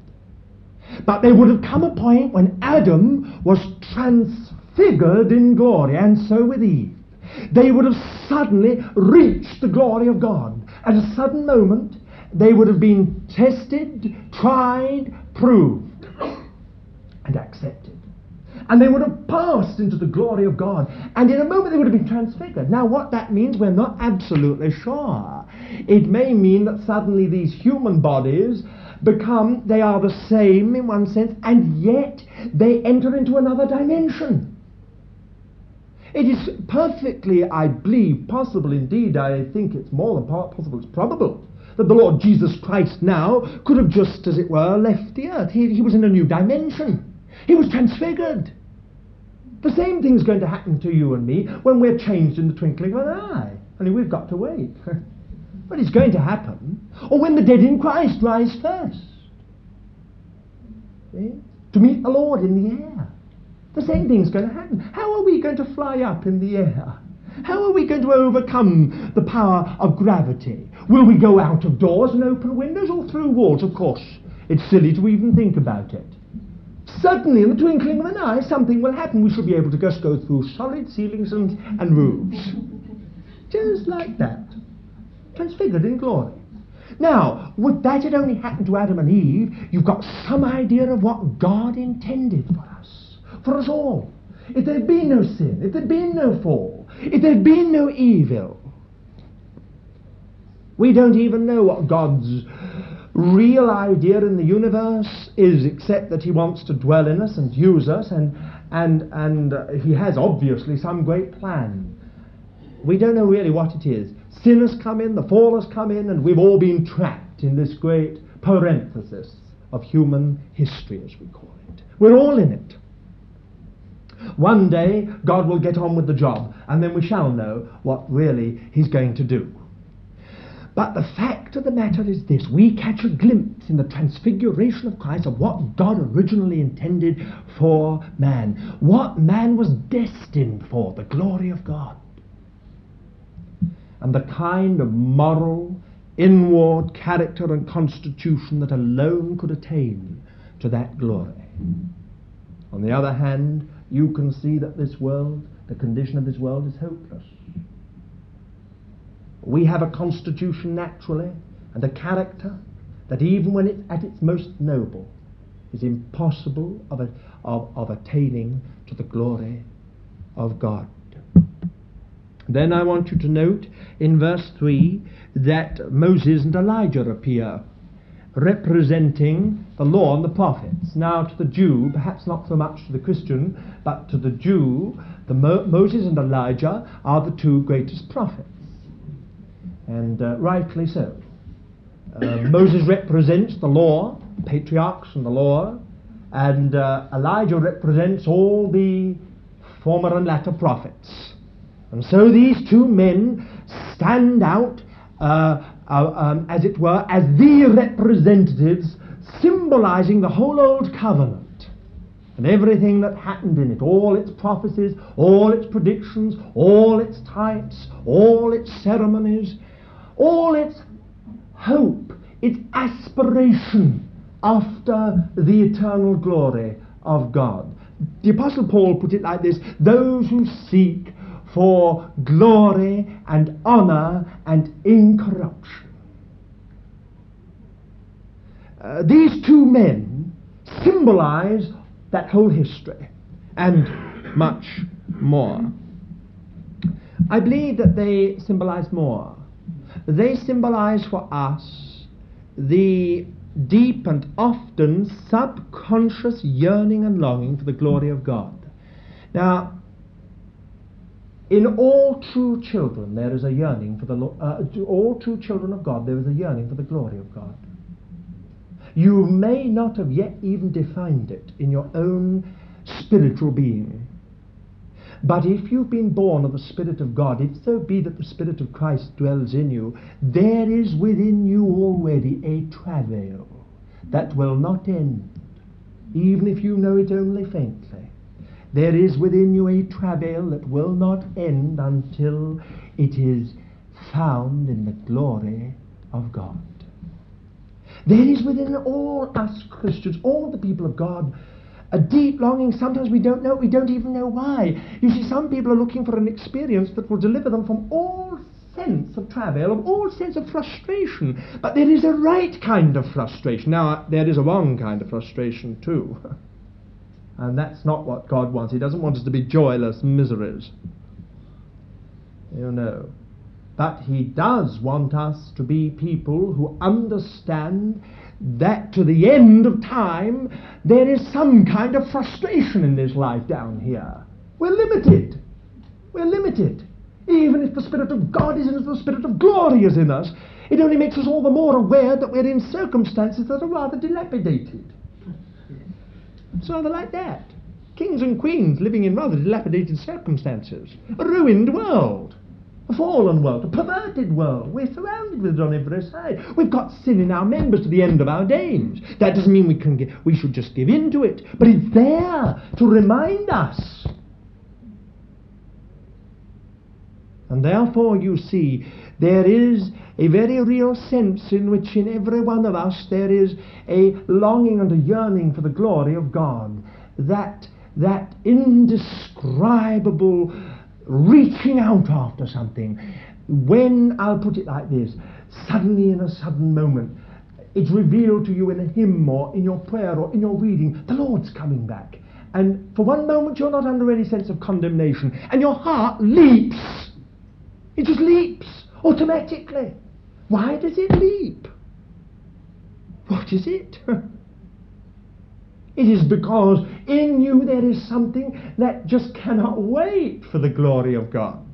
But there would have come a point when Adam was transfigured in glory, and so with Eve. They would have suddenly reached the glory of God. At a sudden moment, they would have been tested, tried, proved, and accepted. And they would have passed into the glory of God. And in a moment they would have been transfigured. Now, what that means, we're not absolutely sure. It may mean that suddenly these human bodies become, they are the same in one sense, and yet they enter into another dimension. It is perfectly, I believe, possible, indeed, I think it's more than possible, it's probable, that the Lord Jesus Christ now could have just, as it were, left the earth. He, he was in a new dimension. He was transfigured. The same thing's going to happen to you and me when we're changed in the twinkling of an eye. Only we've got to wait. but it's going to happen. Or when the dead in Christ rise first. See? To meet the Lord in the air. The same thing's going to happen. How are we going to fly up in the air? How are we going to overcome the power of gravity? Will we go out of doors and open windows or through walls? Of course, it's silly to even think about it. Suddenly, in the twinkling of an eye, something will happen. We shall be able to just go through solid ceilings and, and roofs. Just like that. Transfigured in glory. Now, would that had only happened to Adam and Eve, you've got some idea of what God intended for us, for us all. If there'd been no sin, if there'd been no fall, if there'd been no evil, we don't even know what God's real idea in the universe is, except that He wants to dwell in us and use us, and, and, and uh, He has obviously some great plan. We don't know really what it is. Sin has come in, the fall has come in, and we've all been trapped in this great parenthesis of human history, as we call it. We're all in it. One day, God will get on with the job, and then we shall know what really He's going to do. But the fact of the matter is this we catch a glimpse in the transfiguration of Christ of what God originally intended for man, what man was destined for, the glory of God. And the kind of moral, inward character and constitution that alone could attain to that glory. On the other hand, you can see that this world, the condition of this world, is hopeless. We have a constitution naturally and a character that even when it's at its most noble is impossible of, a, of, of attaining to the glory of God. Then I want you to note in verse 3 that Moses and Elijah appear, representing the law and the prophets. Now, to the Jew, perhaps not so much to the Christian, but to the Jew, the Mo- Moses and Elijah are the two greatest prophets and uh, rightly so. Uh, Moses represents the law, patriarchs and the law, and uh, Elijah represents all the former and latter prophets. And so these two men stand out, uh, uh, um, as it were, as the representatives symbolizing the whole Old Covenant and everything that happened in it, all its prophecies, all its predictions, all its types, all its ceremonies, all its hope, its aspiration after the eternal glory of God. The Apostle Paul put it like this those who seek for glory and honour and incorruption. Uh, these two men symbolize that whole history and much more. I believe that they symbolize more they symbolize for us the deep and often subconscious yearning and longing for the glory of God. Now, in all true children, there is a yearning for the uh, all true children of God. There is a yearning for the glory of God. You may not have yet even defined it in your own spiritual being. But if you've been born of the Spirit of God, if so be that the Spirit of Christ dwells in you, there is within you already a travail that will not end, even if you know it only faintly. There is within you a travail that will not end until it is found in the glory of God. There is within all us Christians, all the people of God, a deep longing. Sometimes we don't know, we don't even know why. You see, some people are looking for an experience that will deliver them from all sense of travail, of all sense of frustration. But there is a right kind of frustration. Now, there is a wrong kind of frustration too. and that's not what God wants. He doesn't want us to be joyless miseries. You know. But He does want us to be people who understand that to the end of time there is some kind of frustration in this life down here. We're limited. We're limited. Even if the Spirit of God is in us, the Spirit of glory is in us, it only makes us all the more aware that we're in circumstances that are rather dilapidated. It's rather like that. Kings and queens living in rather dilapidated circumstances. A ruined world fallen world, a perverted world. We're surrounded with it on every side. We've got sin in our members to the end of our days. That doesn't mean we can get, we should just give in to it, but it's there to remind us. And therefore, you see, there is a very real sense in which in every one of us there is a longing and a yearning for the glory of God. That, that indescribable reaching out after something. When, I'll put it like this, suddenly in a sudden moment, it's revealed to you in a hymn or in your prayer or in your reading, the Lord's coming back. And for one moment you're not under any sense of condemnation, and your heart leaps. It just leaps automatically. Why does it leap? What is it? It is because in you there is something that just cannot wait for the glory of God.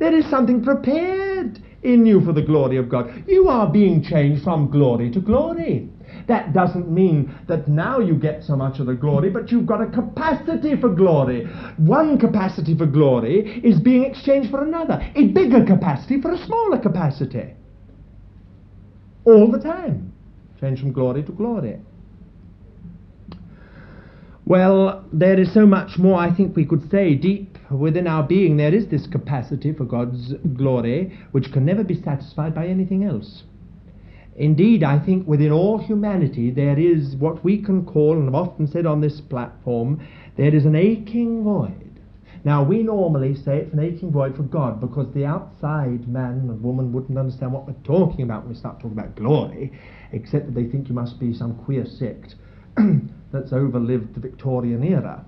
There is something prepared in you for the glory of God. You are being changed from glory to glory. That doesn't mean that now you get so much of the glory, but you've got a capacity for glory. One capacity for glory is being exchanged for another, a bigger capacity for a smaller capacity. all the time. Change from glory to glory. Well, there is so much more I think we could say. Deep within our being, there is this capacity for God's glory which can never be satisfied by anything else. Indeed, I think within all humanity there is what we can call, and I've often said on this platform, there is an aching void. Now, we normally say it's an aching void for God because the outside man and woman wouldn't understand what we're talking about when we start talking about glory, except that they think you must be some queer sect that's overlived the Victorian era.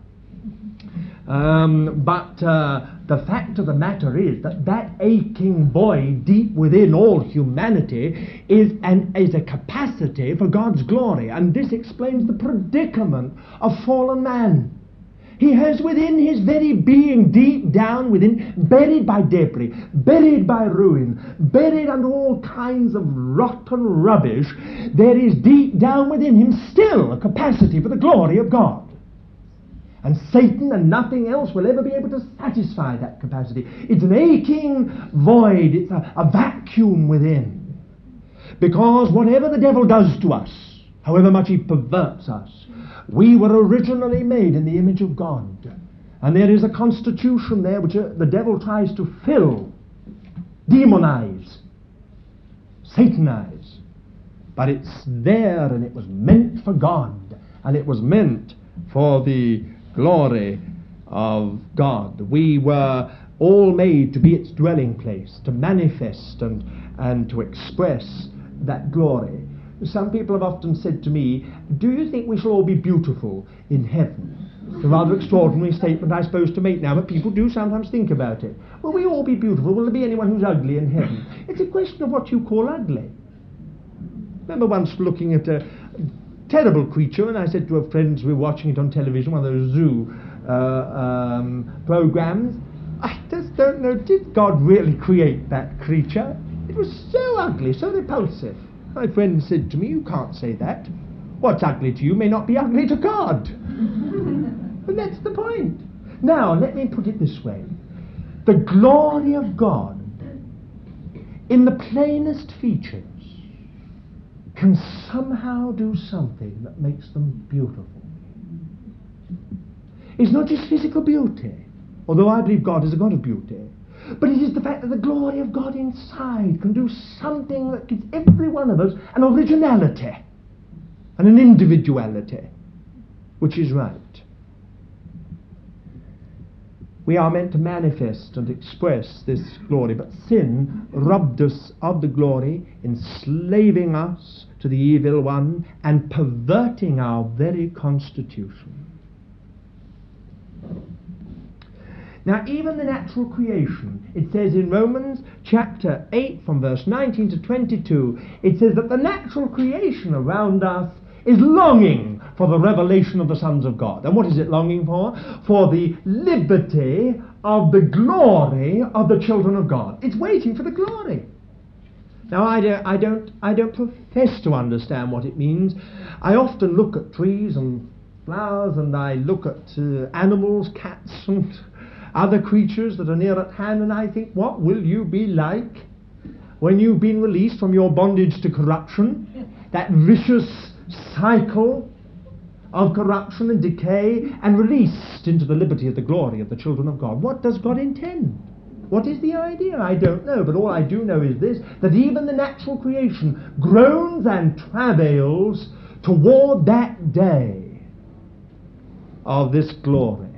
Um, but uh, the fact of the matter is that that aching void deep within all humanity is, an, is a capacity for God's glory. And this explains the predicament of fallen man. He has within his very being, deep down within, buried by debris, buried by ruin, buried under all kinds of rotten rubbish, there is deep down within him still a capacity for the glory of God. And Satan and nothing else will ever be able to satisfy that capacity. It's an aching void, it's a, a vacuum within. Because whatever the devil does to us, however much he perverts us, we were originally made in the image of God. And there is a constitution there which uh, the devil tries to fill, demonize, satanize. But it's there and it was meant for God. And it was meant for the glory of God. We were all made to be its dwelling place, to manifest and, and to express that glory. Some people have often said to me, Do you think we shall all be beautiful in heaven? It's a rather extraordinary statement, I suppose, to make now, but people do sometimes think about it. Will we all be beautiful? Will there be anyone who's ugly in heaven? It's a question of what you call ugly. remember once looking at a terrible creature, and I said to a friend we were watching it on television, one of those zoo uh, um, programs, I just don't know, did God really create that creature? It was so ugly, so repulsive. My friend said to me, You can't say that. What's ugly to you may not be ugly to God. and that's the point. Now, let me put it this way the glory of God, in the plainest features, can somehow do something that makes them beautiful. It's not just physical beauty, although I believe God is a God of beauty. But it is the fact that the glory of God inside can do something that gives every one of us an originality and an individuality, which is right. We are meant to manifest and express this glory, but sin robbed us of the glory, enslaving us to the evil one and perverting our very constitution. Now, even the natural creation, it says in Romans chapter 8, from verse 19 to 22, it says that the natural creation around us is longing for the revelation of the sons of God. And what is it longing for? For the liberty of the glory of the children of God. It's waiting for the glory. Now, I don't, I don't, I don't profess to understand what it means. I often look at trees and flowers, and I look at uh, animals, cats, and other creatures that are near at hand, and I think, what will you be like when you've been released from your bondage to corruption? That vicious cycle of corruption and decay, and released into the liberty of the glory of the children of God. What does God intend? What is the idea? I don't know, but all I do know is this that even the natural creation groans and travails toward that day of this glory.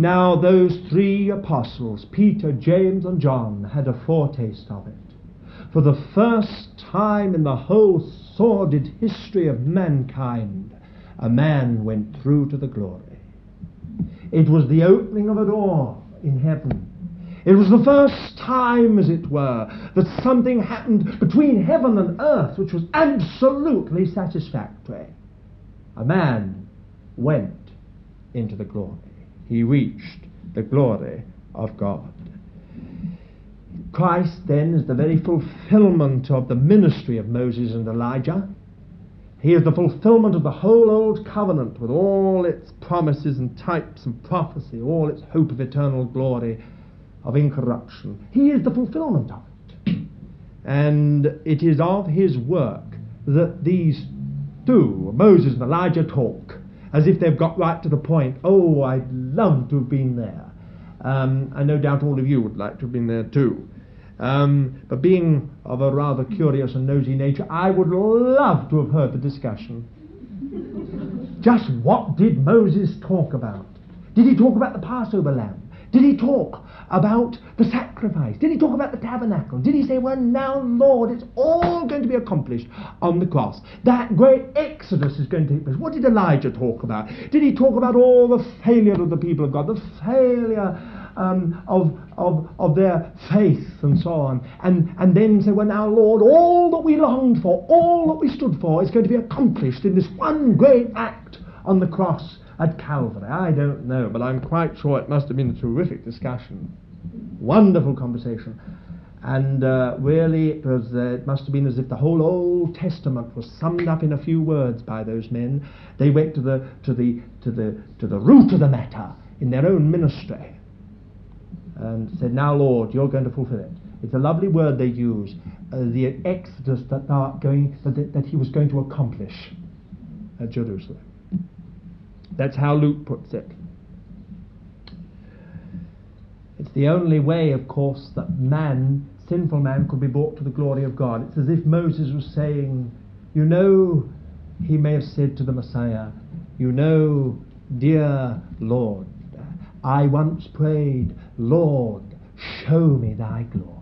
Now, those three apostles, Peter, James, and John, had a foretaste of it. For the first time in the whole sordid history of mankind, a man went through to the glory. It was the opening of a door in heaven. It was the first time, as it were, that something happened between heaven and earth which was absolutely satisfactory. A man went into the glory he reached the glory of God. Christ then is the very fulfillment of the ministry of Moses and Elijah. He is the fulfillment of the whole Old Covenant with all its promises and types and prophecy, all its hope of eternal glory, of incorruption. He is the fulfillment of it. And it is of his work that these two, Moses and Elijah, talk as if they've got right to the point. Oh, I'd love to have been there. Um, and no doubt all of you would like to have been there too. Um, but being of a rather curious and nosy nature, I would love to have heard the discussion. Just what did Moses talk about? Did he talk about the Passover lamb? Did he talk about the sacrifice? Did he talk about the tabernacle? Did he say, well, now, Lord, it's all going to be accomplished on the cross? That great exodus is going to take place. What did Elijah talk about? Did he talk about all the failure of the people of God, the failure um, of, of, of their faith and so on? And, and then say, well, now, Lord, all that we longed for, all that we stood for is going to be accomplished in this one great act on the cross at Calvary? I don't know, but I'm quite sure it must have been a terrific discussion. Wonderful conversation. And uh, really, it, was, uh, it must have been as if the whole Old Testament was summed up in a few words by those men. They went to the, to the, to the, to the root of the matter in their own ministry and said, Now, Lord, you're going to fulfill it. It's a lovely word they use, uh, the exodus that, going, that, that he was going to accomplish at Jerusalem. That's how Luke puts it. It's the only way, of course, that man, sinful man, could be brought to the glory of God. It's as if Moses was saying, You know, he may have said to the Messiah, You know, dear Lord, I once prayed, Lord, show me thy glory.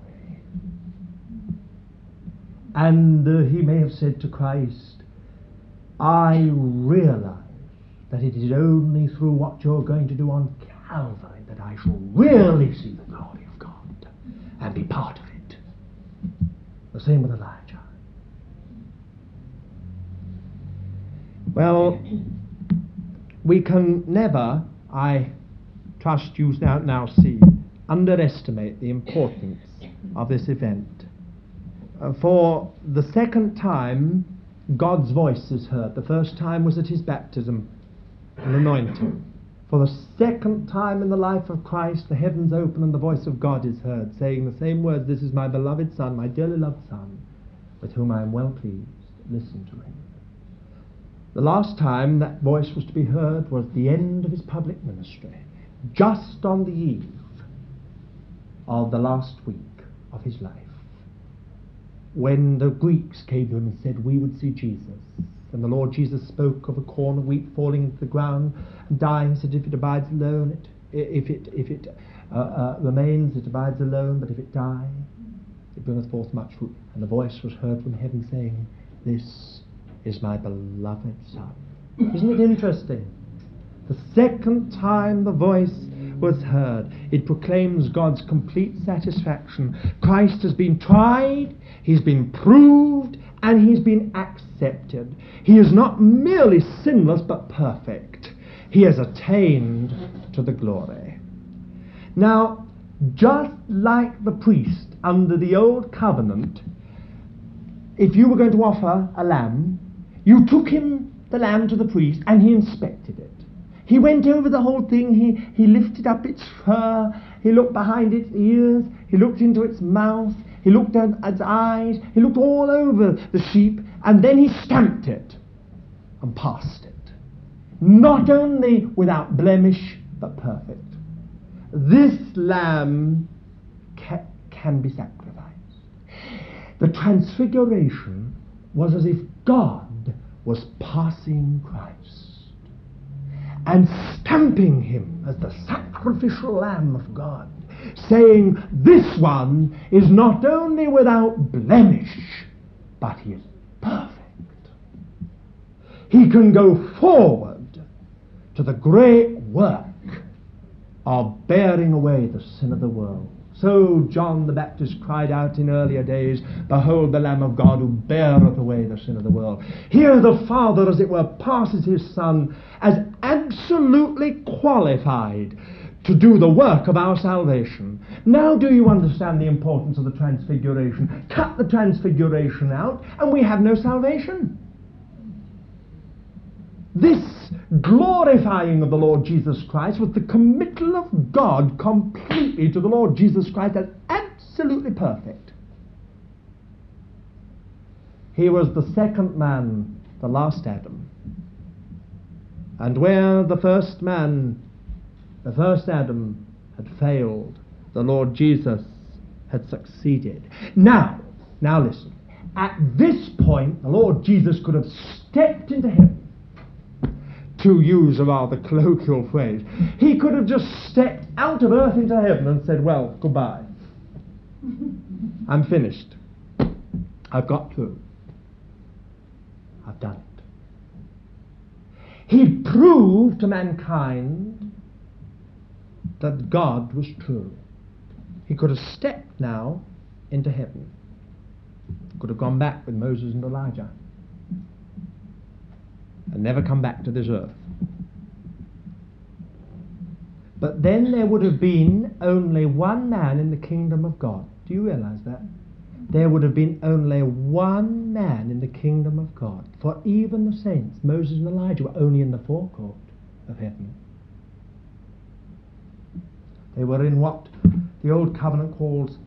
And uh, he may have said to Christ, I realize that it is only through what you're going to do on Calvary that I shall really see the glory of God and be part of it. The same with Elijah. Well, we can never, I trust you now, now see, underestimate the importance of this event. Uh, for the second time, God's voice is heard. The first time was at his baptism and anointing. For the second time in the life of Christ, the heavens open and the voice of God is heard, saying the same words This is my beloved Son, my dearly loved Son, with whom I am well pleased. Listen to him. The last time that voice was to be heard was the end of his public ministry, just on the eve of the last week of his life, when the Greeks came to him and said, We would see Jesus. And the Lord Jesus spoke of a corn of wheat falling into the ground and dying. Said, If it abides alone, it, if it, if it uh, uh, remains, it abides alone, but if it die, it bringeth forth much fruit. And the voice was heard from heaven saying, This is my beloved Son. Isn't it interesting? The second time the voice was heard, it proclaims God's complete satisfaction. Christ has been tried, he's been proved, and he's been accepted. He is not merely sinless but perfect. He has attained to the glory. Now, just like the priest under the old covenant, if you were going to offer a lamb, you took him the lamb to the priest and he inspected it. He went over the whole thing, he, he lifted up its fur, he looked behind its ears, he looked into its mouth, he looked at its eyes, he looked all over the sheep, and then he stamped it and passed it. Not only without blemish, but perfect. This lamb ca- can be sacrificed. The transfiguration was as if God was passing Christ and stamping him as the sacrificial lamb of God saying, This one is not only without blemish, but he is perfect. He can go forward to the great work of bearing away the sin of the world. So John the Baptist cried out in earlier days, Behold the Lamb of God who beareth away the sin of the world. Here the Father, as it were, passes his Son as absolutely qualified to do the work of our salvation. Now, do you understand the importance of the transfiguration? Cut the transfiguration out, and we have no salvation. This glorifying of the Lord Jesus Christ was the committal of God completely to the Lord Jesus Christ as absolutely perfect. He was the second man, the last Adam. And where the first man, the first Adam, had failed, the Lord Jesus had succeeded. Now, now listen. At this point, the Lord Jesus could have stepped into heaven. To use a rather colloquial phrase, he could have just stepped out of earth into heaven and said, Well, goodbye. I'm finished. I've got through. I've done it. He proved to mankind that God was true. He could have stepped now into heaven. Could have gone back with Moses and Elijah and never come back to this earth. But then there would have been only one man in the kingdom of God. Do you realize that? There would have been only one man in the kingdom of God. For even the saints, Moses and Elijah, were only in the forecourt of heaven. They were in what the Old Covenant calls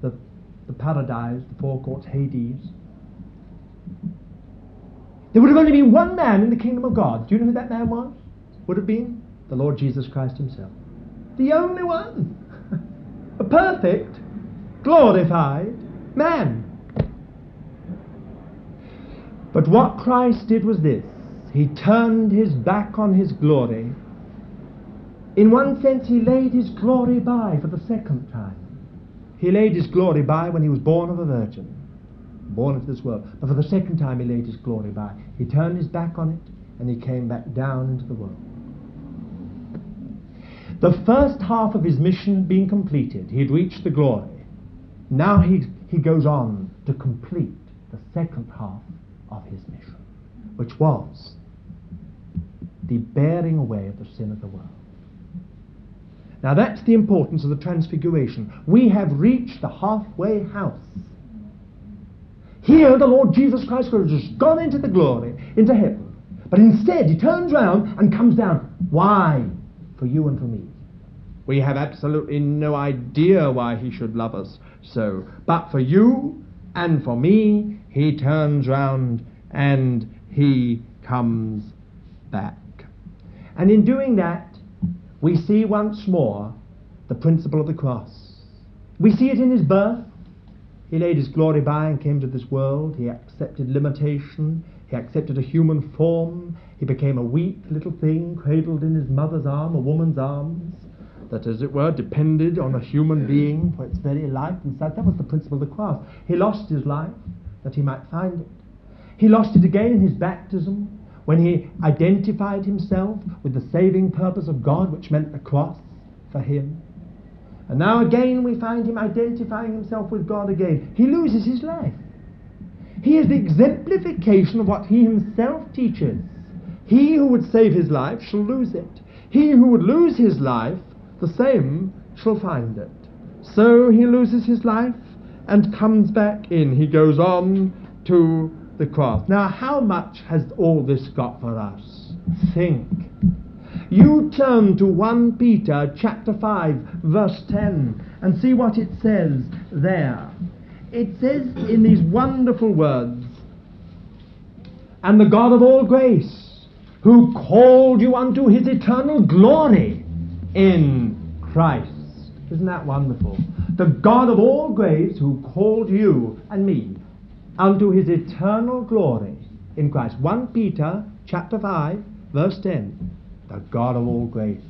the, the paradise, the forecourts, Hades. There would have only been one man in the kingdom of God. Do you know who that man was? Would have been the Lord Jesus Christ himself. The only one. A perfect, glorified man. But what Christ did was this He turned his back on his glory. In one sense, he laid his glory by for the second time. He laid his glory by when he was born of a virgin, born into this world. But for the second time, he laid his glory by. He turned his back on it and he came back down into the world. The first half of his mission being completed, he had reached the glory. Now he, he goes on to complete the second half of his mission, which was the bearing away of the sin of the world. Now that's the importance of the transfiguration. We have reached the halfway house. Here the Lord Jesus Christ could have just gone into the glory, into heaven. But instead he turns round and comes down. Why? For you and for me. We have absolutely no idea why he should love us so. But for you and for me, he turns round and he comes back. And in doing that, we see once more the principle of the cross. We see it in his birth. He laid his glory by and came to this world. He accepted limitation. He accepted a human form. He became a weak little thing cradled in his mother's arm, a woman's arms that, as it were, depended on a human being for its very life and such. That was the principle of the cross. He lost his life that he might find it. He lost it again in his baptism when he identified himself with the saving purpose of God, which meant the cross for him. And now again we find him identifying himself with God again. He loses his life. He is the exemplification of what he himself teaches. He who would save his life shall lose it. He who would lose his life the same shall find it. So he loses his life and comes back in. He goes on to the cross. Now, how much has all this got for us? Think. You turn to 1 Peter chapter 5 verse 10 and see what it says there. It says in these wonderful words, And the God of all grace, who called you unto his eternal glory in Christ. Isn't that wonderful? The God of all grace who called you and me unto his eternal glory in Christ. 1 Peter chapter 5 verse 10. The God of all grace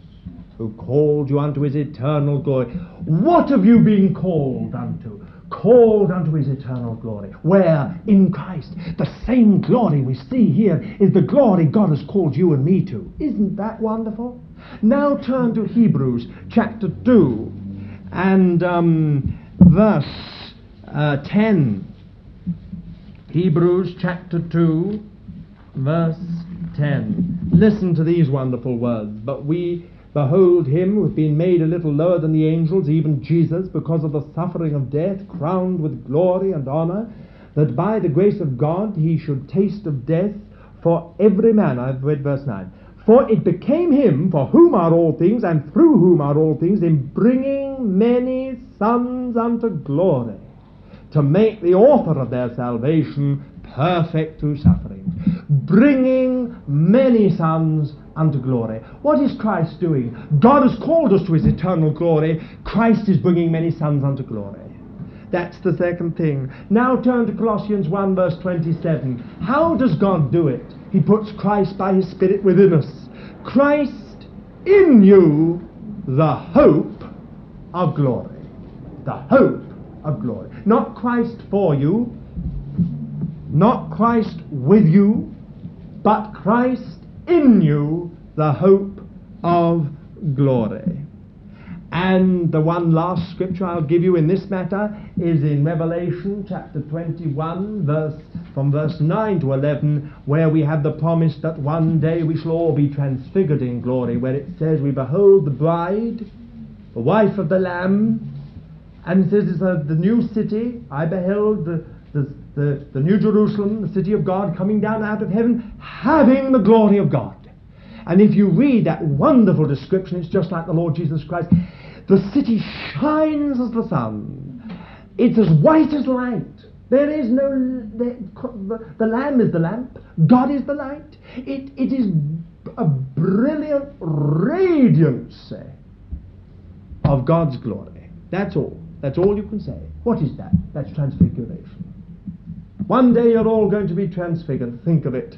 who called you unto his eternal glory. What have you been called unto? Called unto his eternal glory. Where? In Christ. The same glory we see here is the glory God has called you and me to. Isn't that wonderful? Now turn to Hebrews chapter 2 and um, verse uh, 10. Hebrews chapter 2, verse 10. Listen to these wonderful words. But we behold him who has been made a little lower than the angels, even Jesus, because of the suffering of death, crowned with glory and honor, that by the grace of God he should taste of death for every man. I've read verse 9 for it became him for whom are all things, and through whom are all things, in bringing many sons unto glory, to make the author of their salvation perfect through sufferings, bringing many sons unto glory. What is Christ doing? God has called us to his eternal glory. Christ is bringing many sons unto glory. That's the second thing. Now turn to Colossians 1 verse 27. How does God do it? He puts Christ by his Spirit within us. Christ in you, the hope of glory. The hope of glory. Not Christ for you, not Christ with you, but Christ in you, the hope of glory. And the one last scripture I'll give you in this matter is in Revelation chapter 21, verse, from verse 9 to 11, where we have the promise that one day we shall all be transfigured in glory, where it says, We behold the bride, the wife of the Lamb, and it says, It's the new city. I beheld the, the, the, the new Jerusalem, the city of God, coming down out of heaven, having the glory of God. And if you read that wonderful description, it's just like the Lord Jesus Christ. The city shines as the sun. It's as white as light. There is no. The, the, Lamb is the lamp. God is the light. It, it is a brilliant radiance of God's glory. That's all. That's all you can say. What is that? That's transfiguration. One day you're all going to be transfigured. Think of it.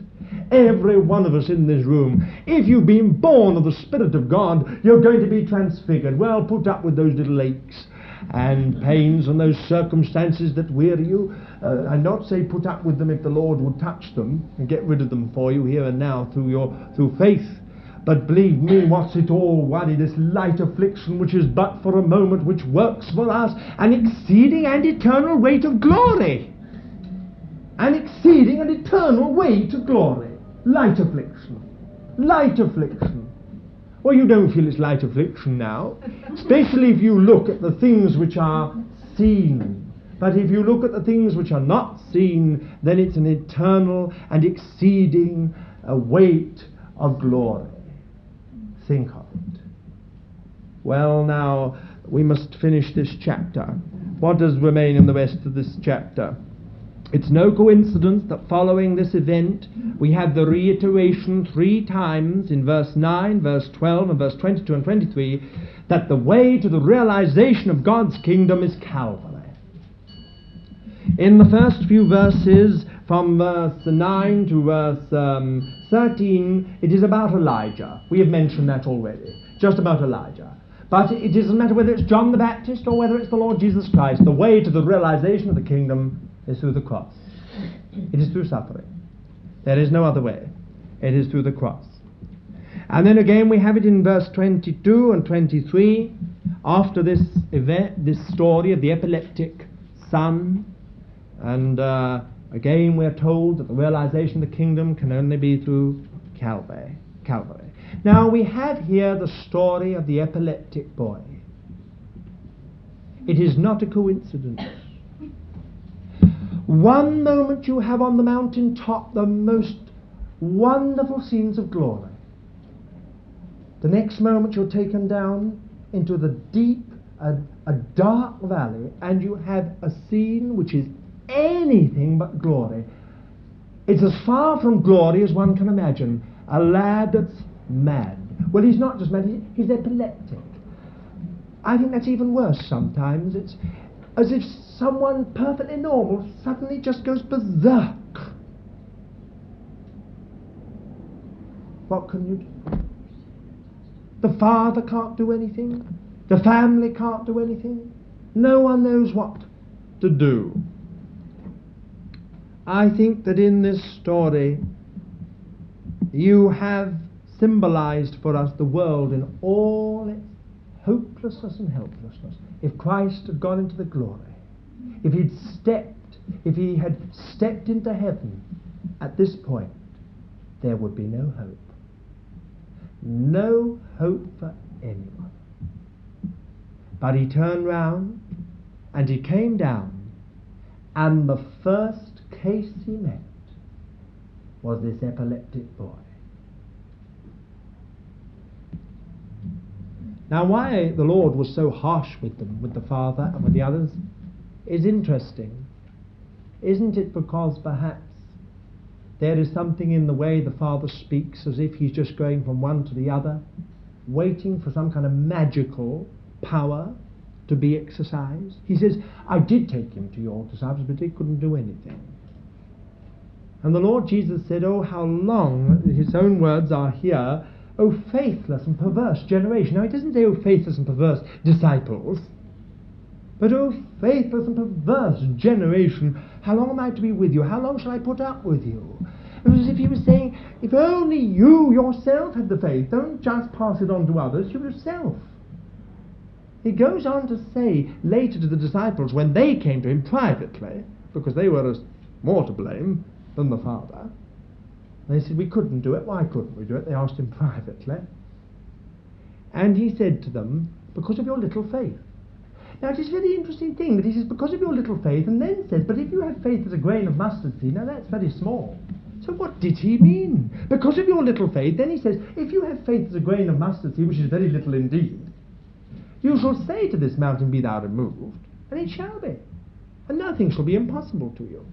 Every one of us in this room. If you've been born of the Spirit of God, you're going to be transfigured. Well, put up with those little aches and pains and those circumstances that weary you. Uh, and not say put up with them if the Lord would touch them and get rid of them for you here and now through your through faith. But believe me, what's it all worry, this light affliction which is but for a moment, which works for us an exceeding and eternal weight of glory. An exceeding and eternal way to glory. Light affliction. Light affliction. Well, you don't feel it's light affliction now, especially if you look at the things which are seen. But if you look at the things which are not seen, then it's an eternal and exceeding uh, weight of glory. Think of it. Well, now we must finish this chapter. What does remain in the rest of this chapter? It's no coincidence that following this event, we have the reiteration three times in verse 9, verse 12, and verse 22 and 23 that the way to the realization of God's kingdom is Calvary. In the first few verses, from verse 9 to verse um, 13, it is about Elijah. We have mentioned that already. Just about Elijah. But it doesn't matter whether it's John the Baptist or whether it's the Lord Jesus Christ. The way to the realization of the kingdom is through the cross. It is through suffering. There is no other way. It is through the cross. And then again we have it in verse 22 and 23 after this event, this story of the epileptic son. And uh, again we are told that the realization of the kingdom can only be through Calvary. Calvary. Now we have here the story of the epileptic boy. It is not a coincidence one moment you have on the mountain top the most wonderful scenes of glory. The next moment you're taken down into the deep, a, a dark valley, and you have a scene which is anything but glory. It's as far from glory as one can imagine. A lad that's mad. Well, he's not just mad, he's epileptic. I think that's even worse sometimes. It's as if someone perfectly normal suddenly just goes berserk. What can you do? The father can't do anything. The family can't do anything. No one knows what to do. I think that in this story you have symbolized for us the world in all its hopelessness and helplessness. If Christ had gone into the glory, if he'd stepped, if he had stepped into heaven at this point, there would be no hope. No hope for anyone. But he turned round and he came down, and the first case he met was this epileptic boy. Now, why the Lord was so harsh with them, with the father and with the others, is interesting. Isn't it because perhaps There is something in the way the Father speaks as if he's just going from one to the other, waiting for some kind of magical power to be exercised. He says, I did take him to your disciples, but they couldn't do anything. And the Lord Jesus said, Oh, how long, his own words are here, oh, faithless and perverse generation. Now, he doesn't say, oh, faithless and perverse disciples, but oh, faithless and perverse generation, how long am I to be with you? How long shall I put up with you? It was as if he was saying, if only you yourself had the faith, don't just pass it on to others, you yourself. He goes on to say later to the disciples when they came to him privately, because they were more to blame than the Father, they said, We couldn't do it. Why couldn't we do it? They asked him privately. And he said to them, Because of your little faith. Now, it is a very interesting thing that he says, Because of your little faith, and then says, But if you have faith as a grain of mustard seed, now that's very small. So what did he mean? Because of your little faith, then he says, If you have faith as a grain of mustard seed, which is very little indeed, you shall say to this mountain, Be thou removed, and it shall be. And nothing shall be impossible to you.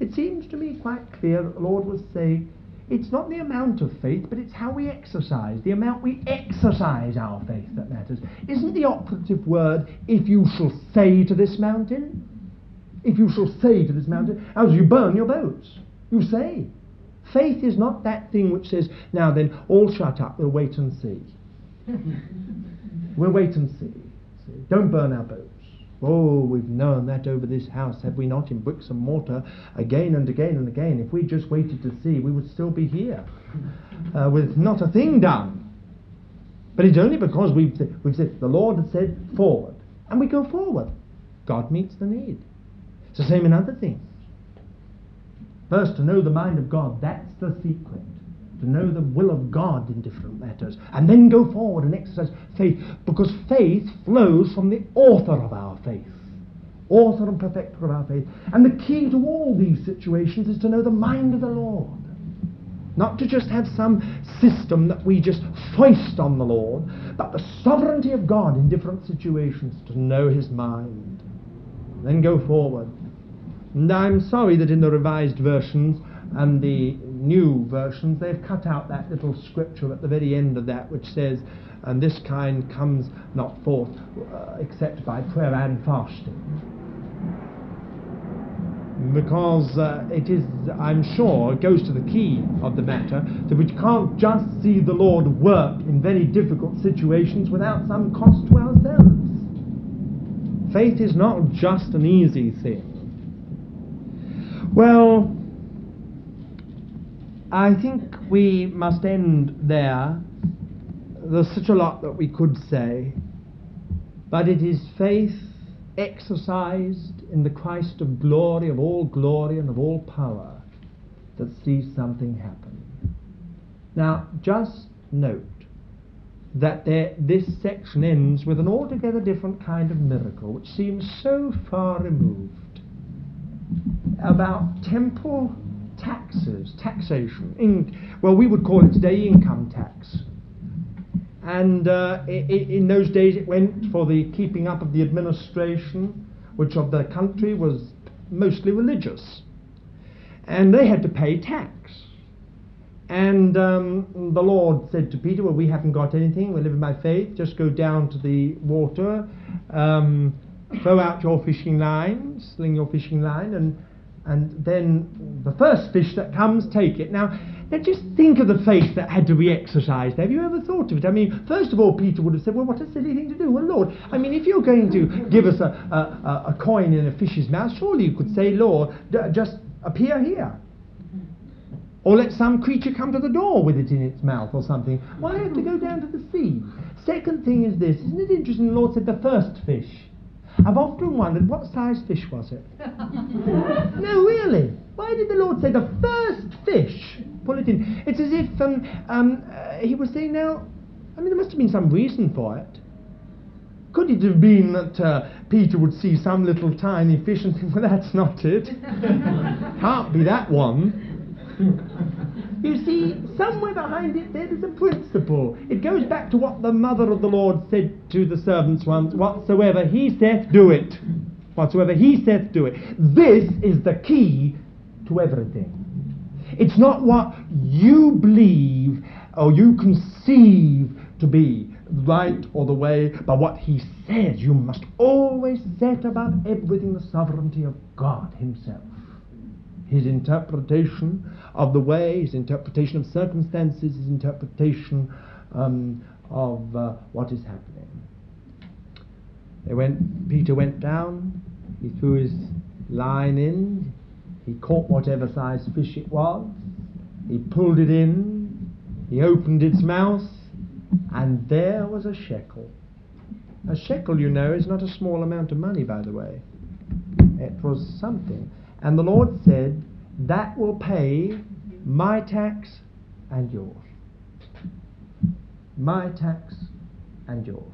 It seems to me quite clear that the Lord was saying, it's not the amount of faith, but it's how we exercise, the amount we exercise our faith that matters. Isn't the operative word, if you shall say to this mountain? If you shall say to this mountain, as you burn your boats. You say. Faith is not that thing which says, now then, all shut up, we'll wait and see. we'll wait and see. see. Don't burn our boats. Oh, we've known that over this house, have we not, in bricks and mortar, again and again and again. If we just waited to see, we would still be here, uh, with not a thing done. But it's only because we've, we've said, the Lord has said, forward. And we go forward. God meets the need. It's the same in other things. First, to know the mind of God, that's the secret to know the will of God in different matters, and then go forward and exercise faith, because faith flows from the author of our faith, author and perfecter of our faith. And the key to all these situations is to know the mind of the Lord. Not to just have some system that we just foist on the Lord, but the sovereignty of God in different situations, to know his mind. Then go forward. And I'm sorry that in the revised versions and the new versions, they've cut out that little scripture at the very end of that which says, and this kind comes not forth uh, except by prayer and fasting. Because uh, it is, I'm sure, goes to the key of the matter, that we can't just see the Lord work in very difficult situations without some cost to ourselves. Faith is not just an easy thing. Well, I think we must end there. There's such a lot that we could say, but it is faith exercised in the Christ of glory, of all glory and of all power, that sees something happen. Now, just note that there, this section ends with an altogether different kind of miracle, which seems so far removed, about temple taxes, taxation. In, well, we would call it today income tax. And uh, in those days it went for the keeping up of the administration, which of the country was mostly religious. And they had to pay tax. And um, the Lord said to Peter, Well, we haven't got anything, we're living by faith, just go down to the water, um, throw out your fishing line, sling your fishing line, and and then the first fish that comes, take it. Now, now just think of the faith that had to be exercised. Have you ever thought of it? I mean, first of all, Peter would have said, well, what a silly thing to do. Well, Lord, I mean, if you're going to give us a, a, a coin in a fish's mouth, surely you could say, Lord, d- just appear here. Or let some creature come to the door with it in its mouth or something. Why have to go down to the sea? Second thing is this. Isn't it interesting? The Lord said the first fish. I've often wondered what size fish was it? no, really. Why did the Lord say the first fish? Pull it in. It's as if um, um, uh, he was saying, now, I mean, there must have been some reason for it. Could it have been that uh, Peter would see some little tiny fish and think, well, that's not it? Can't be that one. You see, somewhere behind it there is a principle. It goes back to what the mother of the Lord said to the servants once whatsoever he saith, do it. Whatsoever he saith, do it. This is the key to everything. It's not what you believe or you conceive to be right or the way, but what he says. You must always set above everything the sovereignty of God himself. His interpretation of the way, his interpretation of circumstances, his interpretation um, of uh, what is happening. They went, Peter went down, he threw his line in, he caught whatever size fish it was, he pulled it in, he opened its mouth, and there was a shekel. A shekel, you know, is not a small amount of money, by the way. It was something. And the Lord said, That will pay my tax and yours. My tax and yours.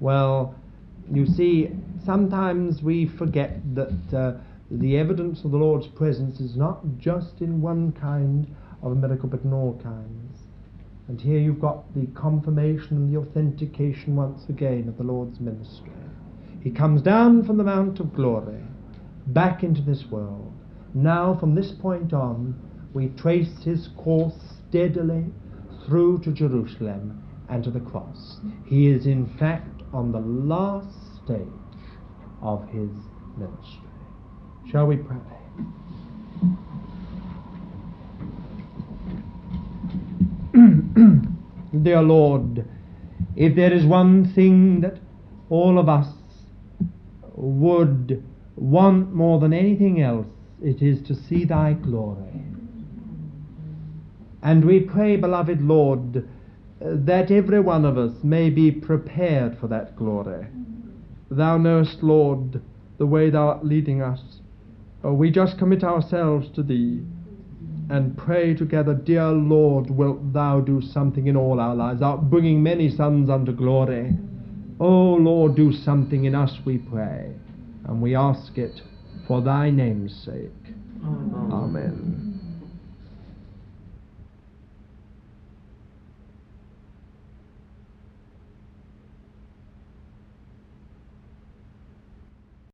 Well, you see, sometimes we forget that uh, the evidence of the Lord's presence is not just in one kind of a miracle, but in all kinds. And here you've got the confirmation and the authentication once again of the Lord's ministry. He comes down from the Mount of Glory back into this world. Now, from this point on, we trace his course steadily through to Jerusalem and to the cross. He is, in fact, on the last stage of his ministry. Shall we pray? Dear Lord, if there is one thing that all of us would want more than anything else, it is to see thy glory. And we pray, beloved Lord, uh, that every one of us may be prepared for that glory. Thou knowest, Lord, the way thou art leading us. Oh, we just commit ourselves to thee and pray together, Dear Lord, wilt thou do something in all our lives, thou bringing many sons unto glory. Oh, Lord, do something in us, we pray, and we ask it for thy name's sake. Amen. Amen.